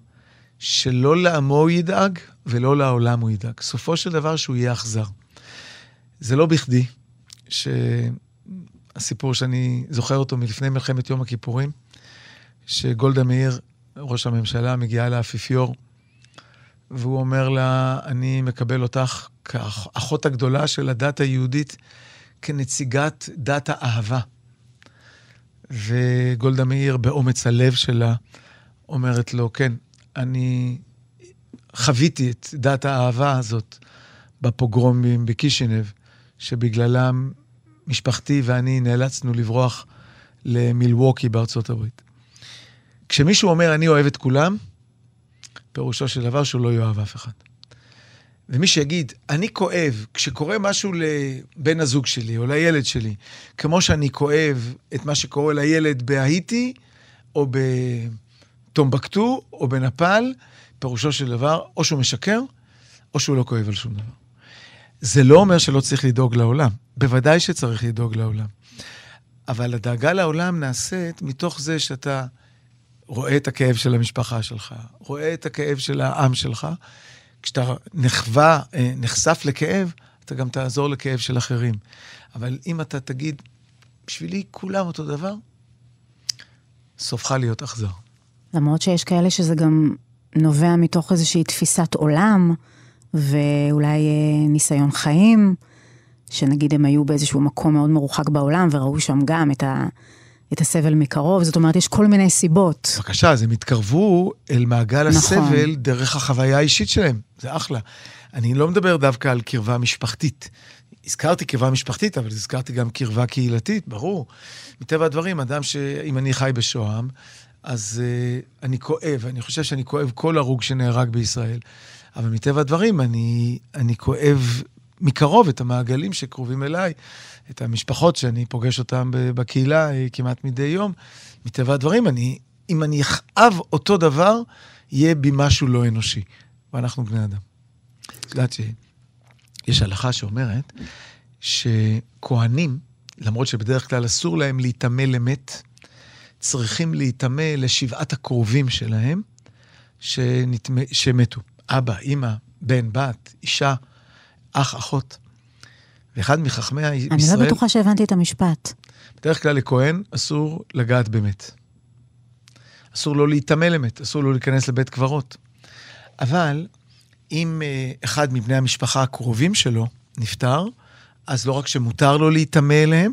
שלא לעמו הוא ידאג ולא לעולם הוא ידאג. סופו של דבר שהוא יהיה אכזר. זה לא בכדי ש... הסיפור שאני זוכר אותו מלפני מלחמת יום הכיפורים, שגולדה מאיר, ראש הממשלה, מגיעה לאפיפיור, והוא אומר לה, אני מקבל אותך כאחות הגדולה של הדת היהודית, כנציגת דת האהבה. וגולדה מאיר, באומץ הלב שלה, אומרת לו, כן, אני חוויתי את דת האהבה הזאת בפוגרומים בקישינב, שבגללם משפחתי ואני נאלצנו לברוח למילווקי בארצות הברית. כשמישהו אומר, אני אוהב את כולם, פירושו של דבר שהוא לא יאהב אף אחד. ומי שיגיד, אני כואב, כשקורה משהו לבן הזוג שלי או לילד שלי, כמו שאני כואב את מה שקורה לילד בהאיטי, או בטומבקטו, או בנפאל, פירושו של דבר, או שהוא משקר, או שהוא לא כואב על שום דבר. זה לא אומר שלא צריך לדאוג לעולם. בוודאי שצריך לדאוג לעולם. אבל הדאגה לעולם נעשית מתוך זה שאתה רואה את הכאב של המשפחה שלך, רואה את הכאב של העם שלך. כשאתה נחווה, אה, נחשף לכאב, אתה גם תעזור לכאב של אחרים. אבל אם אתה תגיד, בשבילי כולם אותו דבר, סופך להיות אכזר. למרות שיש כאלה שזה גם נובע מתוך איזושהי תפיסת עולם, ואולי אה, ניסיון חיים, שנגיד הם היו באיזשהו מקום מאוד מרוחק בעולם, וראו שם גם את, ה, את הסבל מקרוב, זאת אומרת, יש כל מיני סיבות. בבקשה, אז הם התקרבו אל מעגל נכון. הסבל דרך החוויה האישית שלהם, זה אחלה. אני לא מדבר דווקא על קרבה משפחתית. הזכרתי קרבה משפחתית, אבל הזכרתי גם קרבה קהילתית, ברור. מטבע הדברים, אדם שאם אני חי בשוהם, אז uh, אני כואב, אני חושב שאני כואב כל הרוג שנהרג בישראל. אבל מטבע הדברים, אני, אני כואב מקרוב את המעגלים שקרובים אליי, את המשפחות שאני פוגש אותן בקהילה אה, כמעט מדי יום. מטבע הדברים, אני, אם אני אכאב אותו דבר, יהיה בי משהו לא אנושי. ואנחנו בני אדם. את יודעת שיש הלכה שאומרת שכהנים, למרות שבדרך כלל אסור להם להיטמא למת, צריכים להיטמא לשבעת הקרובים שלהם שנטמא, שמתו. אבא, אימא, בן, בת, אישה, אח, אחות. ואחד מחכמי ישראל... אני לא בטוחה שהבנתי את המשפט. בדרך כלל לכהן אסור לגעת במת. אסור לו להיטמא למת, אסור לו להיכנס לבית קברות. אבל אם uh, אחד מבני המשפחה הקרובים שלו נפטר, אז לא רק שמותר לו להיטמא אליהם,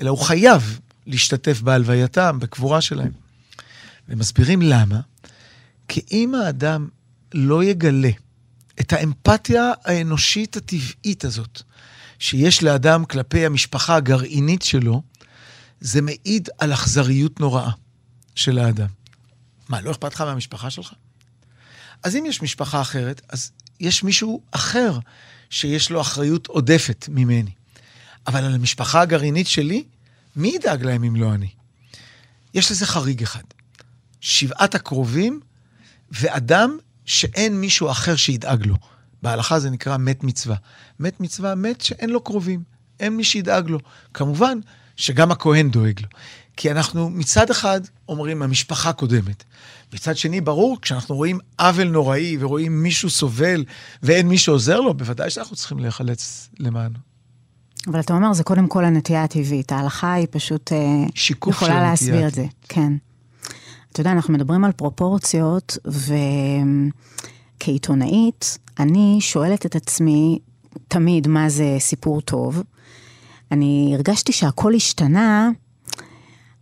אלא הוא חייב להשתתף בהלווייתם, בקבורה שלהם. ומסבירים למה. כי אם האדם לא יגלה את האמפתיה האנושית הטבעית הזאת, שיש לאדם כלפי המשפחה הגרעינית שלו, זה מעיד על אכזריות נוראה של האדם. מה, לא אכפת לך מהמשפחה שלך? אז אם יש משפחה אחרת, אז יש מישהו אחר שיש לו אחריות עודפת ממני. אבל על המשפחה הגרעינית שלי, מי ידאג להם אם לא אני? יש לזה חריג אחד. שבעת הקרובים ואדם שאין מישהו אחר שידאג לו. בהלכה זה נקרא מת מצווה. מת מצווה, מת שאין לו קרובים, אין מי שידאג לו. כמובן שגם הכהן דואג לו. כי אנחנו מצד אחד אומרים, המשפחה קודמת. מצד שני, ברור, כשאנחנו רואים עוול נוראי ורואים מישהו סובל ואין מי שעוזר לו, בוודאי שאנחנו צריכים להיחלץ למענו. אבל אתה אומר, זה קודם כל הנטייה הטבעית. ההלכה היא פשוט אה, יכולה להסביר את זה. כן. אתה יודע, אנחנו מדברים על פרופורציות, וכעיתונאית, אני שואלת את עצמי תמיד מה זה סיפור טוב. אני הרגשתי שהכל השתנה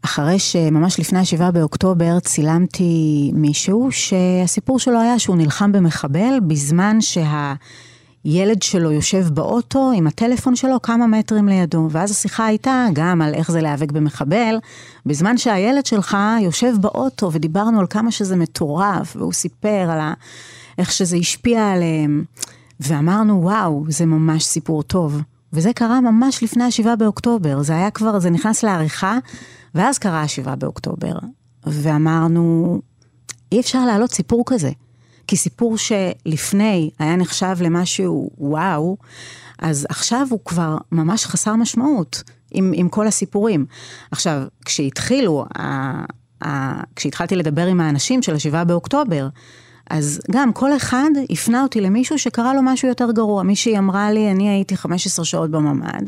אחרי שממש לפני ה-7 באוקטובר צילמתי מישהו שהסיפור שלו היה שהוא נלחם במחבל בזמן שה... ילד שלו יושב באוטו עם הטלפון שלו כמה מטרים לידו, ואז השיחה הייתה גם על איך זה להיאבק במחבל, בזמן שהילד שלך יושב באוטו ודיברנו על כמה שזה מטורף, והוא סיפר על ה... איך שזה השפיע עליהם, ואמרנו, וואו, זה ממש סיפור טוב. וזה קרה ממש לפני השבעה באוקטובר, זה היה כבר, זה נכנס לעריכה, ואז קרה השבעה באוקטובר. ואמרנו, אי אפשר להעלות סיפור כזה. כי סיפור שלפני היה נחשב למשהו וואו, אז עכשיו הוא כבר ממש חסר משמעות עם, עם כל הסיפורים. עכשיו, כשהתחילו, ה, ה, כשהתחלתי לדבר עם האנשים של השבעה באוקטובר, אז גם כל אחד הפנה אותי למישהו שקרה לו משהו יותר גרוע. מישהי אמרה לי, אני הייתי 15 שעות בממ"ד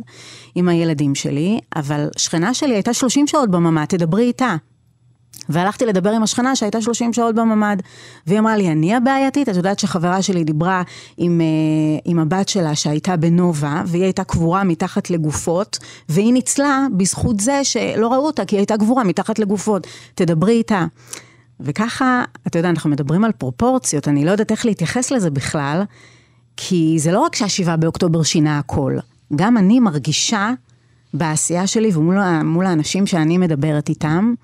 עם הילדים שלי, אבל שכנה שלי הייתה 30 שעות בממ"ד, תדברי איתה. והלכתי לדבר עם השכנה שהייתה 30 שעות בממ"ד, והיא אמרה לי, אני הבעייתית? את יודעת שחברה שלי דיברה עם, אה, עם הבת שלה שהייתה בנובה, והיא הייתה קבורה מתחת לגופות, והיא ניצלה בזכות זה שלא ראו אותה, כי היא הייתה קבורה מתחת לגופות. תדברי איתה. וככה, אתה יודע, אנחנו מדברים על פרופורציות, אני לא יודעת איך להתייחס לזה בכלל, כי זה לא רק שהשבעה באוקטובר שינה הכל, גם אני מרגישה בעשייה שלי ומול האנשים שאני מדברת איתם,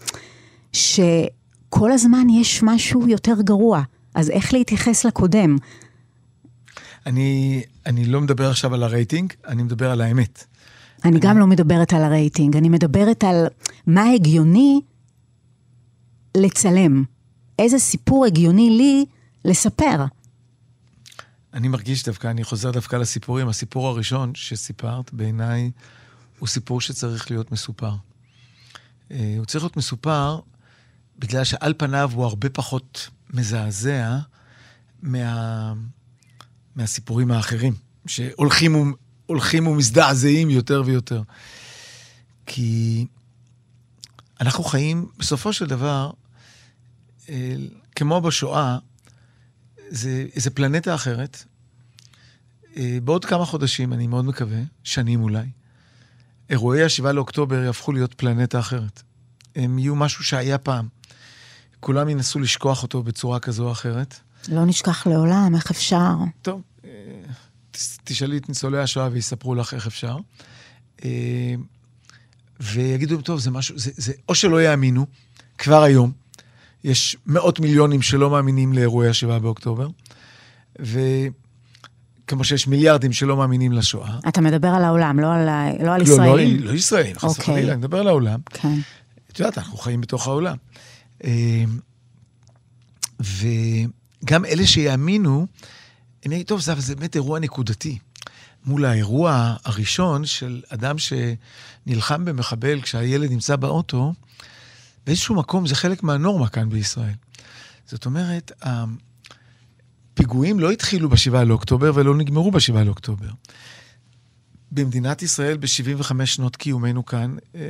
כל הזמן יש משהו יותר גרוע. אז איך להתייחס לקודם? אני, אני לא מדבר עכשיו על הרייטינג, אני מדבר על האמת. אני גם לא מדברת על הרייטינג, אני מדברת על מה הגיוני לצלם. איזה סיפור הגיוני לי לספר. אני מרגיש דווקא, אני חוזר דווקא לסיפורים. הסיפור הראשון שסיפרת, בעיניי, הוא סיפור שצריך להיות מסופר. אה, הוא צריך להיות מסופר בגלל שעל פניו הוא הרבה פחות מזעזע מה, מהסיפורים האחרים, שהולכים הולכים ומזדעזעים יותר ויותר. כי אנחנו חיים, בסופו של דבר, אה, כמו בשואה, זה איזה פלנטה אחרת. אה, בעוד כמה חודשים, אני מאוד מקווה, שנים אולי, אירועי ה-7 לאוקטובר יהפכו להיות פלנטה אחרת. הם יהיו משהו שהיה פעם. כולם ינסו לשכוח אותו בצורה כזו או אחרת. לא נשכח לעולם, איך אפשר? טוב, אה, תשאלי את ניצולי השואה ויספרו לך איך אפשר. אה, ויגידו, טוב, זה משהו, זה, זה או שלא יאמינו, כבר היום, יש מאות מיליונים שלא מאמינים לאירועי ה-7 באוקטובר, וכמו שיש מיליארדים שלא מאמינים לשואה. אתה מדבר על העולם, לא על, לא על לא, ישראל. לא, לא ישראל, חס אוקיי. וחלילה, אני מדבר על העולם. כן. את יודעת, אנחנו חיים בתוך העולם. אה, וגם אלה שיאמינו, הם יגידו, טוב, זה באמת אירוע נקודתי. מול האירוע הראשון של אדם שנלחם במחבל כשהילד נמצא באוטו, באיזשהו מקום זה חלק מהנורמה כאן בישראל. זאת אומרת, הפיגועים לא התחילו ב-7 לאוקטובר ולא נגמרו ב-7 לאוקטובר. במדינת ישראל, ב-75 שנות קיומנו כאן, אה,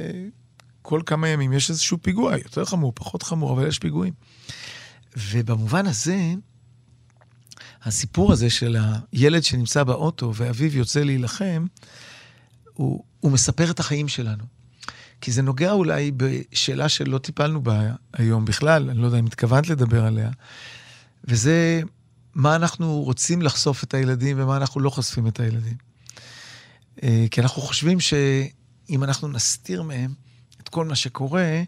כל כמה ימים יש איזשהו פיגוע, יותר חמור, פחות חמור, אבל יש פיגועים. ובמובן הזה, הסיפור הזה של הילד שנמצא באוטו ואביו יוצא להילחם, הוא, הוא מספר את החיים שלנו. כי זה נוגע אולי בשאלה שלא טיפלנו בה היום בכלל, אני לא יודע אם התכוונת לדבר עליה, וזה מה אנחנו רוצים לחשוף את הילדים ומה אנחנו לא חושפים את הילדים. אה, כי אנחנו חושבים שאם אנחנו נסתיר מהם כל מה שקורה,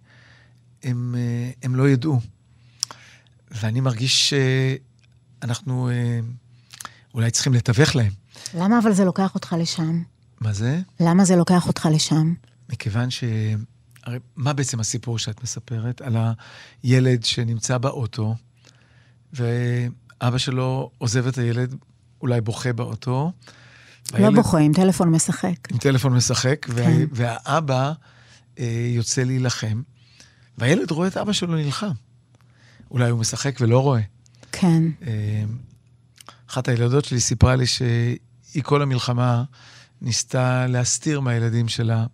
הם, אה, הם לא ידעו. ואני מרגיש שאנחנו אה, אולי צריכים לתווך להם. למה אבל זה לוקח אותך לשם? מה זה? למה זה לוקח אותך לשם? מכיוון ש... הרי מה בעצם הסיפור שאת מספרת? על הילד שנמצא באוטו, ואבא שלו עוזב את הילד, אולי בוכה באוטו. לא והילד, בוכה, עם טלפון משחק. עם טלפון משחק, כן. וה... והאבא יוצא להילחם, והילד רואה את אבא שלו נלחם. אולי הוא משחק ולא רואה. כן. אה, אחת הילדות שלי סיפרה לי שהיא כל המלחמה ניסתה להסתיר מהילדים שלה,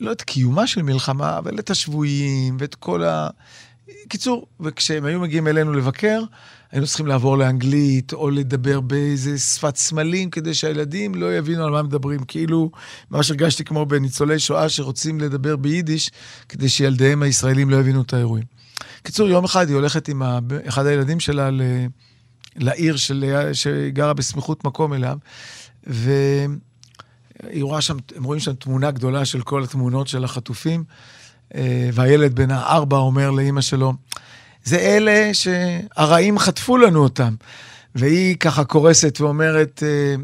לא את קיומה של מלחמה, אבל את השבויים ואת כל ה... קיצור, וכשהם היו מגיעים אלינו לבקר, היינו צריכים לעבור לאנגלית, או לדבר באיזה שפת סמלים, כדי שהילדים לא יבינו על מה מדברים. כאילו, ממש הרגשתי כמו בניצולי שואה שרוצים לדבר ביידיש, כדי שילדיהם הישראלים לא יבינו את האירועים. קיצור, יום אחד היא הולכת עם ה... אחד הילדים שלה ל... לעיר של... שגרה בסמיכות מקום אליו, והיא רואה שם, הם רואים שם תמונה גדולה של כל התמונות של החטופים, אה, והילד בן הארבע אומר לאימא שלו, זה אלה שהרעים חטפו לנו אותם. והיא ככה קורסת ואומרת, אה,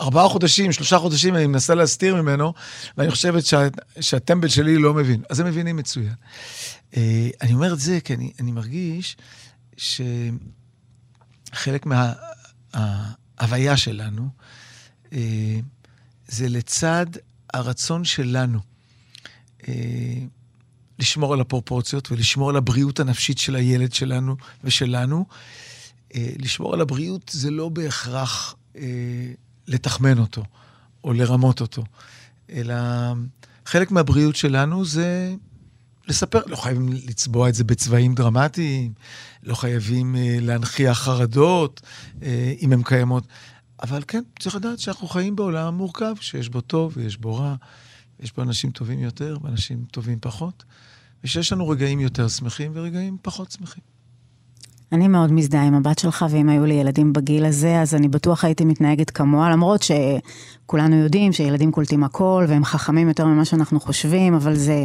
ארבעה חודשים, שלושה חודשים, אני מנסה להסתיר ממנו, ואני חושבת שה, שהטמבל שלי לא מבין. אז הם מבינים מצוין. אה, אני אומר את זה כי אני, אני מרגיש שחלק מההוויה שלנו אה, זה לצד הרצון שלנו לשמור על הפרופורציות ולשמור על הבריאות הנפשית של הילד שלנו ושלנו. לשמור על הבריאות זה לא בהכרח לתחמן אותו או לרמות אותו, אלא חלק מהבריאות שלנו זה לספר, לא חייבים לצבוע את זה בצבעים דרמטיים, לא חייבים להנכיח חרדות, אם הן קיימות, אבל כן, צריך לדעת שאנחנו חיים בעולם מורכב, שיש בו טוב ויש בו רע, יש בו אנשים טובים יותר ואנשים טובים פחות, ושיש לנו רגעים יותר שמחים ורגעים פחות שמחים. אני מאוד מזדהה עם הבת שלך, ואם היו לי ילדים בגיל הזה, אז אני בטוח הייתי מתנהגת כמוה, למרות שכולנו יודעים שילדים קולטים הכל, והם חכמים יותר ממה שאנחנו חושבים, אבל זה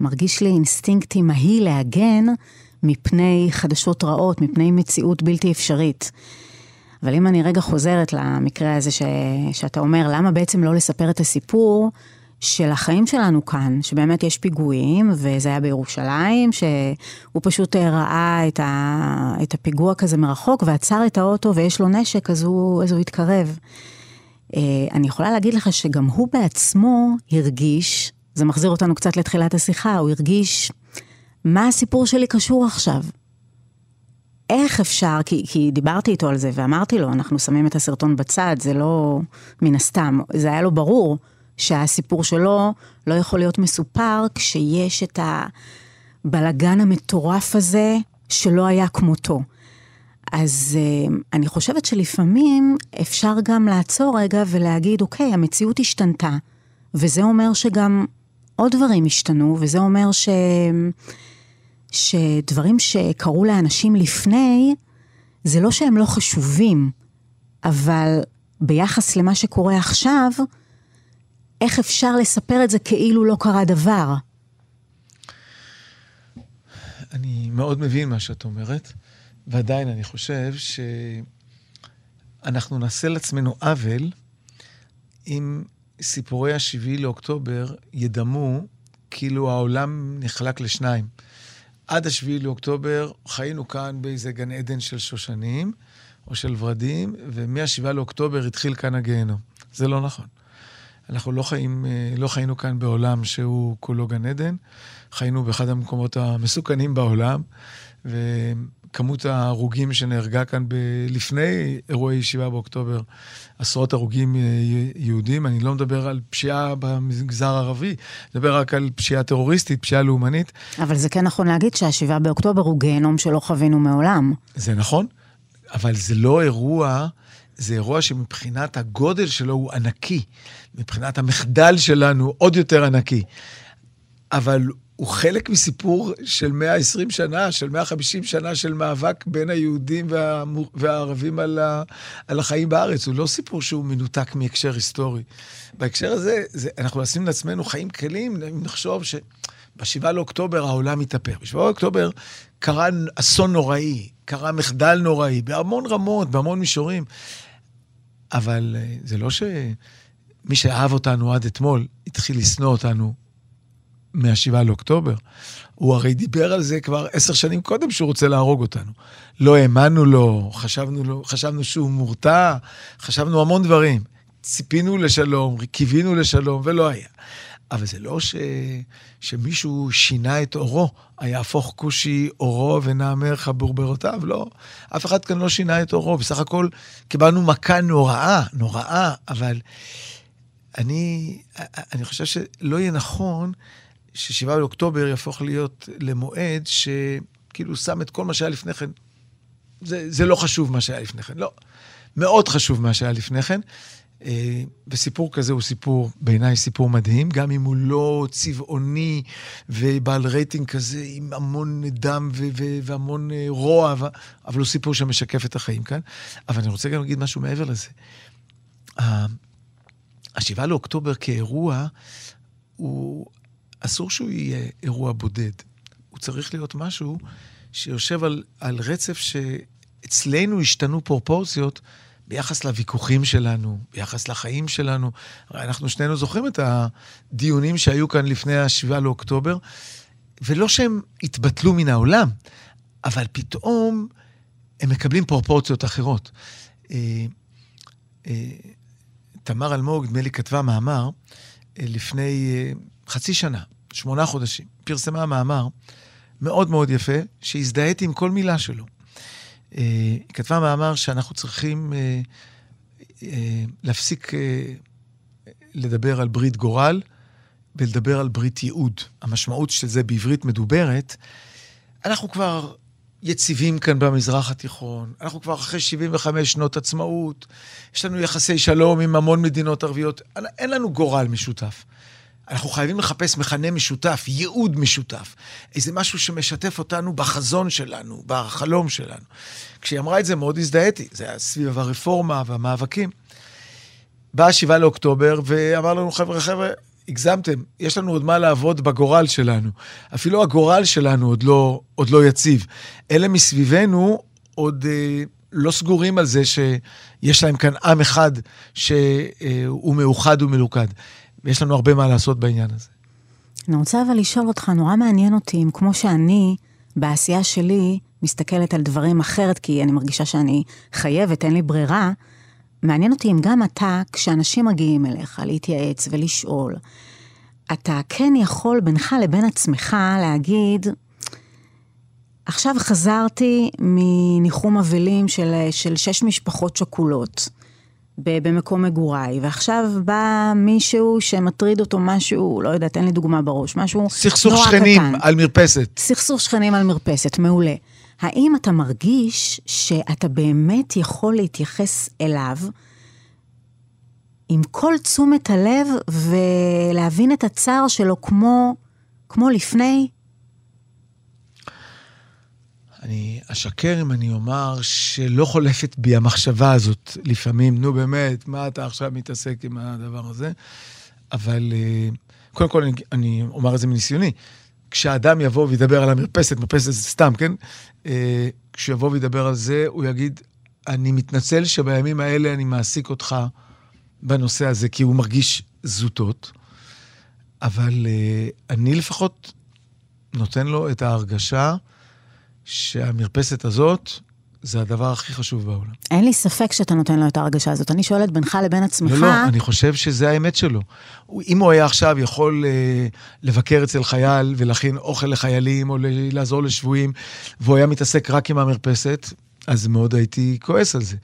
מרגיש לי אינסטינקט אימהי להגן מפני חדשות רעות, מפני מציאות בלתי אפשרית. אבל אם אני רגע חוזרת למקרה הזה ש, שאתה אומר, למה בעצם לא לספר את הסיפור של החיים שלנו כאן, שבאמת יש פיגועים, וזה היה בירושלים, שהוא פשוט ראה את, ה, את הפיגוע כזה מרחוק ועצר את האוטו ויש לו נשק, אז הוא, אז הוא התקרב. אה, אני יכולה להגיד לך שגם הוא בעצמו הרגיש, זה מחזיר אותנו קצת לתחילת השיחה, הוא הרגיש, מה הסיפור שלי קשור עכשיו? איך אפשר, כי, כי דיברתי איתו על זה ואמרתי לו, אנחנו שמים את הסרטון בצד, זה לא מן הסתם, זה היה לו ברור שהסיפור שלו לא יכול להיות מסופר כשיש את הבלגן המטורף הזה שלא היה כמותו. אז uh, אני חושבת שלפעמים אפשר גם לעצור רגע ולהגיד, אוקיי, המציאות השתנתה, וזה אומר שגם עוד דברים השתנו, וזה אומר ש... שדברים שקרו לאנשים לפני, זה לא שהם לא חשובים, אבל ביחס למה שקורה עכשיו, איך אפשר לספר את זה כאילו לא קרה דבר? אני מאוד מבין מה שאת אומרת, ועדיין אני חושב שאנחנו נעשה לעצמנו עוול אם סיפורי השביעי לאוקטובר ידמו כאילו העולם נחלק לשניים. עד השביעי לאוקטובר חיינו כאן באיזה גן עדן של שושנים או של ורדים, ומהשבעה לאוקטובר התחיל כאן הגיהנום. זה לא נכון. אנחנו לא, חיים, אה, לא חיינו כאן בעולם שהוא כולו גן עדן, חיינו באחד המקומות המסוכנים בעולם, וכמות ההרוגים שנהרגה כאן ב- לפני אירועי 7 באוקטובר, עשרות הרוגים אה, יהודים, אני לא מדבר על פשיעה במגזר הערבי, מדבר רק על פשיעה טרוריסטית, פשיעה לאומנית. אבל זה כן נכון להגיד שהשבעה באוקטובר הוא גיהנום שלא חווינו מעולם. זה נכון, אבל זה לא אירוע... זה אירוע שמבחינת הגודל שלו הוא ענקי. מבחינת המחדל שלנו, עוד יותר ענקי. אבל הוא חלק מסיפור של 120 שנה, של 150 שנה של מאבק בין היהודים וה... והערבים על, ה... על החיים בארץ. הוא לא סיפור שהוא מנותק מהקשר היסטורי. בהקשר הזה, זה, אנחנו נשים לעצמנו חיים קלים, אם נחשוב שבשבעה לאוקטובר העולם התהפך. בשבעה לאוקטובר קרה אסון נוראי, קרה מחדל נוראי, בהמון רמות, בהמון מישורים. אבל אה, זה לא שמי שאהב אותנו עד אתמול התחיל לשנוא אותנו מהשבעה לאוקטובר. הוא הרי דיבר על זה כבר עשר שנים קודם שהוא רוצה להרוג אותנו. לא האמנו לו, חשבנו, לו, חשבנו שהוא מורתע, חשבנו המון דברים. ציפינו לשלום, קיווינו לשלום, ולא היה. אבל זה לא ש... שמישהו שינה את אורו, היהפוך כושי אורו חבור ברותיו, לא. אף אחד כאן לא שינה את אורו, בסך הכל קיבלנו מכה נוראה, נוראה, אבל אני, אני חושב שלא יהיה נכון ששבעה באוקטובר יהפוך להיות למועד שכאילו שם את כל מה שהיה לפני כן. זה, זה לא חשוב מה שהיה לפני כן, לא. מאוד חשוב מה שהיה לפני כן. אה, וסיפור כזה הוא סיפור, בעיניי סיפור מדהים, גם אם הוא לא צבעוני ובעל רייטינג כזה עם המון דם ו- ו- והמון אה, רוע, אבל הוא סיפור שמשקף את החיים כאן. אבל אני רוצה גם להגיד משהו מעבר לזה. השבעה לאוקטובר כאירוע, הוא אסור שהוא יהיה אירוע בודד. הוא צריך להיות משהו שיושב על, על רצף שאצלנו השתנו פרופורציות. ביחס לוויכוחים שלנו, ביחס לחיים שלנו. הרי אנחנו שנינו זוכרים את הדיונים שהיו כאן לפני ה-7 לאוקטובר, ולא שהם התבטלו מן העולם, אבל פתאום הם מקבלים פרופורציות אחרות. אה, אה, תמר אלמוג, נדמה לי, כתבה מאמר אה, לפני חצי שנה, שמונה חודשים. פרסמה מאמר מאוד מאוד יפה, שהזדהיתי עם כל מילה שלו. אה, היא כתבה מאמר שאנחנו צריכים אה, אה, להפסיק לדבר על ברית גורל ולדבר על ברית ייעוד. המשמעות של זה בעברית מדוברת, אנחנו כבר יציבים כאן במזרח התיכון, אנחנו כבר אחרי 75 שנות עצמאות, יש לנו יחסי שלום עם המון מדינות ערביות, אין לנו גורל משותף. אנחנו חייבים לחפש מכנה משותף, ייעוד משותף. איזה משהו שמשתף אותנו בחזון שלנו, בחלום שלנו. כשהיא אמרה את זה מאוד הזדהיתי, זה היה סביב הרפורמה והמאבקים. בא השבעה לאוקטובר ואמר לנו, חבר'ה, חבר'ה, הגזמתם, יש לנו עוד מה לעבוד בגורל שלנו. אפילו הגורל שלנו עוד לא, עוד לא יציב. אלה מסביבנו עוד אה, לא סגורים על זה שיש להם כאן עם אחד שהוא מאוחד ומלוכד. ויש לנו הרבה מה לעשות בעניין הזה. אני רוצה אבל לשאול אותך, נורא מעניין אותי אם כמו שאני, בעשייה שלי, מסתכלת על דברים אחרת, כי אני מרגישה שאני חייבת, אין לי ברירה, מעניין אותי אם גם אתה, כשאנשים מגיעים אליך להתייעץ ולשאול, אתה כן יכול בינך לבין עצמך להגיד, עכשיו חזרתי מניחום אבלים של, של שש משפחות שכולות במקום מגוריי, ועכשיו בא מישהו שמטריד אותו משהו, לא יודעת, תן לי דוגמה בראש, משהו נורא קטן. סכסוך שכנים על מרפסת. סכסוך שכנים על מרפסת, מעולה. האם אתה מרגיש שאתה באמת יכול להתייחס אליו עם כל תשומת הלב ולהבין את הצער שלו כמו, כמו לפני? אני אשקר אם אני אומר שלא חולפת בי המחשבה הזאת לפעמים, נו באמת, מה אתה עכשיו מתעסק עם הדבר הזה? אבל אה, קודם כל אני, אני אומר את זה מניסיוני. כשאדם יבוא וידבר על המרפסת, מרפסת זה סתם, כן? אה, כשהוא יבוא וידבר על זה, הוא יגיד, אני מתנצל שבימים האלה אני מעסיק אותך בנושא הזה, כי הוא מרגיש זוטות, אבל אה, אני לפחות נותן לו את ההרגשה שהמרפסת הזאת זה הדבר הכי חשוב בעולם. אין לי ספק שאתה נותן לו את ההרגשה הזאת. אני שואלת בינך לבין עצמך... לא, לא, אני חושב שזה האמת שלו. אם הוא היה עכשיו יכול אה, לבקר אצל חייל ולהכין אוכל לחיילים או לעזור לשבויים, והוא היה מתעסק רק עם המרפסת, אז מאוד הייתי כועס על זה.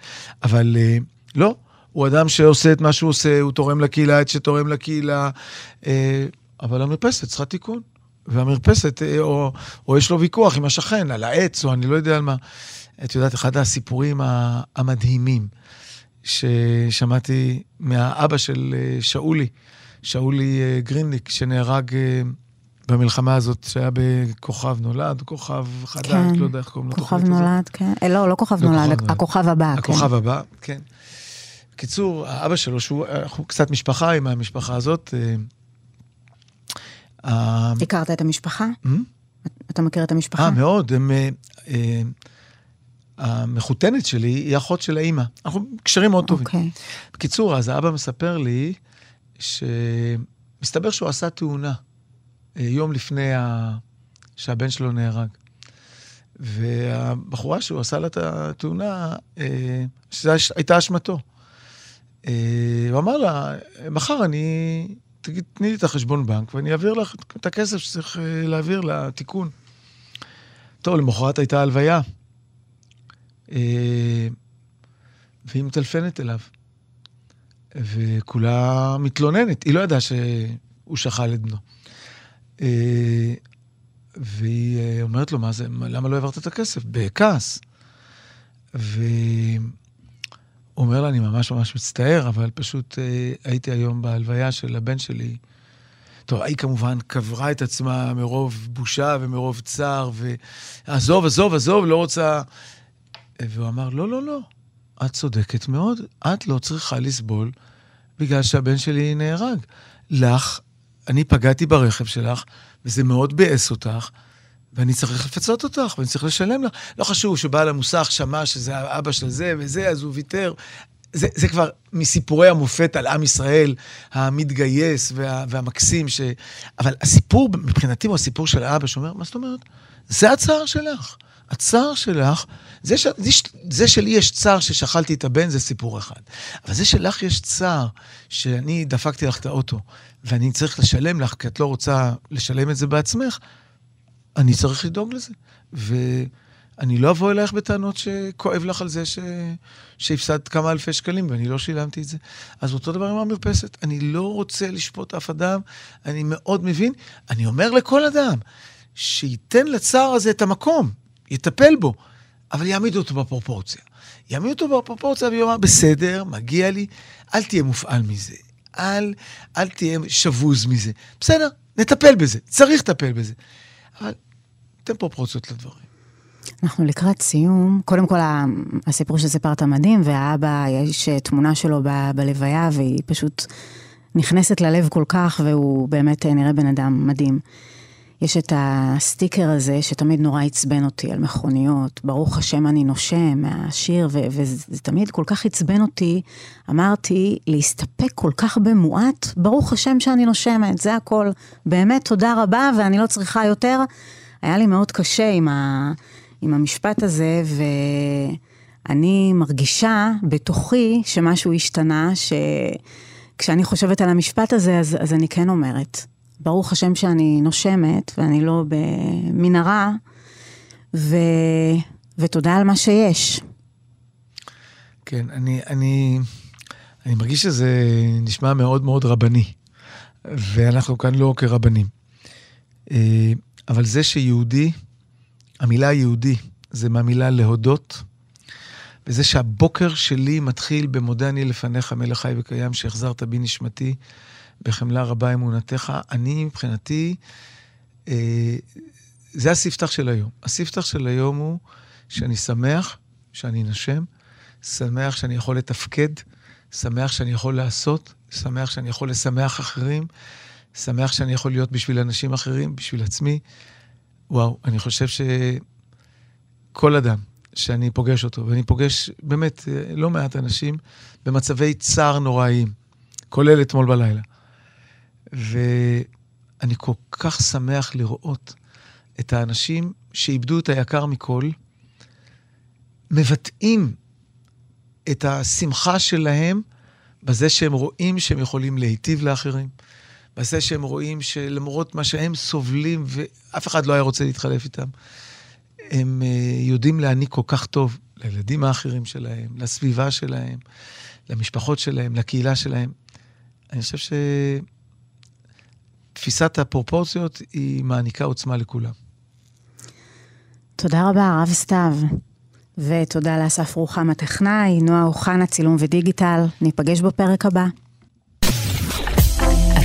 אבל אה, לא, הוא אדם שעושה את מה שהוא עושה, הוא תורם לקהילה את שתורם לקהילה, אה, אבל המרפסת צריכה תיקון. והמרפסת, אה, או, או יש לו ויכוח עם השכן על העץ, או אני לא יודע על מה. את יודעת, אחד הסיפורים המדהימים ששמעתי מהאבא של אה, שאולי, שאולי אה, גרינליק, שנהרג במלחמה הזאת, שהיה בכוכב נולד, כוכב חדש, כן. לא יודע איך קוראים לתוכנית הזאת. כוכב נולד, כן. לא, לא כוכב לא נולד, כוכב הכוכב הבא, הכוכב כן. הכוכב הבא, כן. בקיצור, האבא שלו, שהוא, אנחנו קצת משפחה עם המשפחה הזאת, הכרת את המשפחה? אתה מכיר את המשפחה? אה, מאוד. הם, אה, אה, המחותנת שלי היא אחות של האימא. אנחנו קשרים מאוד טובים. אוקיי. בקיצור, אז האבא מספר לי שמסתבר שהוא עשה תאונה אה, יום לפני ה... שהבן שלו נהרג. והבחורה שהוא עשה לה את התאונה, שזו הייתה אשמתו. הוא אמר לה, מחר אני תגיד, תני לי את החשבון בנק ואני אעביר לך את הכסף שצריך אה, להעביר לתיקון. טוב, למחרת הייתה הלוויה, אה, והיא מטלפנת אליו, וכולה מתלוננת, היא לא ידעה שהוא שכל את בנו. אה, והיא אומרת לו, מה זה, למה לא העברת את הכסף? בכעס. והיא... אומר לה, אני ממש ממש מצטער, אבל פשוט אה, הייתי היום בהלוויה של הבן שלי. טוב, היא כמובן קברה את עצמה מרוב בושה ומרוב צער, ועזוב, עזוב, עזוב, לא רוצה... והוא אמר, לא, לא, לא, את צודקת מאוד, את לא צריכה לסבול בגלל שהבן שלי נהרג. לך, אני פגעתי ברכב שלך, וזה מאוד ביאס אותך, ואני צריך לפצות אותך, ואני צריך לשלם לך. לא חשוב שבעל המוסך שמע שזה האבא של זה וזה, אז הוא ויתר. זה, זה כבר מסיפורי המופת על עם ישראל המתגייס וה, והמקסים, ש... אבל הסיפור מבחינתי הוא הסיפור של האבא שאומר, מה זאת אומרת? זה הצער שלך. הצער שלך, זה, ש... זה שלי יש צער ששכלתי את הבן, זה סיפור אחד. אבל זה שלך יש צער, שאני דפקתי לך את האוטו, ואני צריך לשלם לך, כי את לא רוצה לשלם את זה בעצמך, אני צריך לדאוג לזה. ואני לא אבוא אלייך בטענות שכואב לך על זה ש... שהפסדת כמה אלפי שקלים ואני לא שילמתי את זה. אז אותו דבר עם המרפסת. אני לא רוצה לשפוט אף אדם, אני מאוד מבין. אני אומר לכל אדם, שייתן לצער הזה את המקום, יטפל בו, אבל יעמיד אותו בפרופורציה. יעמיד אותו בפרופורציה ויאמר, בסדר, מגיע לי, אל תהיה מופעל מזה. אל, אל תהיה שבוז מזה. בסדר, נטפל בזה, צריך לטפל בזה. אבל תן פרופורציות לדברים. אנחנו לקראת סיום. קודם כל, הסיפור שסיפרת מדהים, והאבא, יש תמונה שלו ב- בלוויה, והיא פשוט נכנסת ללב כל כך, והוא באמת נראה בן אדם מדהים. יש את הסטיקר הזה שתמיד נורא עצבן אותי על מכוניות, ברוך השם אני נושם מהשיר, ו- וזה תמיד כל כך עצבן אותי. אמרתי, להסתפק כל כך במועט, ברוך השם שאני נושמת, זה הכל. באמת, תודה רבה, ואני לא צריכה יותר. היה לי מאוד קשה עם, ה- עם המשפט הזה, ואני מרגישה בתוכי שמשהו השתנה, שכשאני חושבת על המשפט הזה, אז, אז אני כן אומרת. ברוך השם שאני נושמת, ואני לא במנהרה, ו... ותודה על מה שיש. כן, אני, אני, אני מרגיש שזה נשמע מאוד מאוד רבני, ואנחנו כאן לא כרבנים. אבל זה שיהודי, המילה יהודי זה מהמילה להודות, וזה שהבוקר שלי מתחיל במודה אני לפניך מלך חי וקיים, שהחזרת בי נשמתי. בחמלה רבה אמונתך. אני, מבחינתי, אה, זה הספתח של היום. הספתח של היום הוא שאני שמח שאני נשם, שמח שאני יכול לתפקד, שמח שאני יכול לעשות, שמח שאני יכול לשמח אחרים, שמח שאני יכול להיות בשביל אנשים אחרים, בשביל עצמי. וואו, אני חושב שכל אדם שאני פוגש אותו, ואני פוגש באמת אה, לא מעט אנשים במצבי צער נוראיים, כולל אתמול בלילה. ואני כל כך שמח לראות את האנשים שאיבדו את היקר מכל, מבטאים את השמחה שלהם בזה שהם רואים שהם יכולים להיטיב לאחרים, בזה שהם רואים שלמרות מה שהם סובלים, ואף אחד לא היה רוצה להתחלף איתם, הם uh, יודעים להעניק כל כך טוב לילדים האחרים שלהם, לסביבה שלהם, למשפחות שלהם, לקהילה שלהם. אני חושב ש... תפיסת הפרופורציות היא מעניקה עוצמה לכולם. תודה רבה, הרב סתיו. ותודה לאסף רוחם הטכנאי, נועה אוחנה, צילום ודיגיטל. ניפגש בפרק הבא.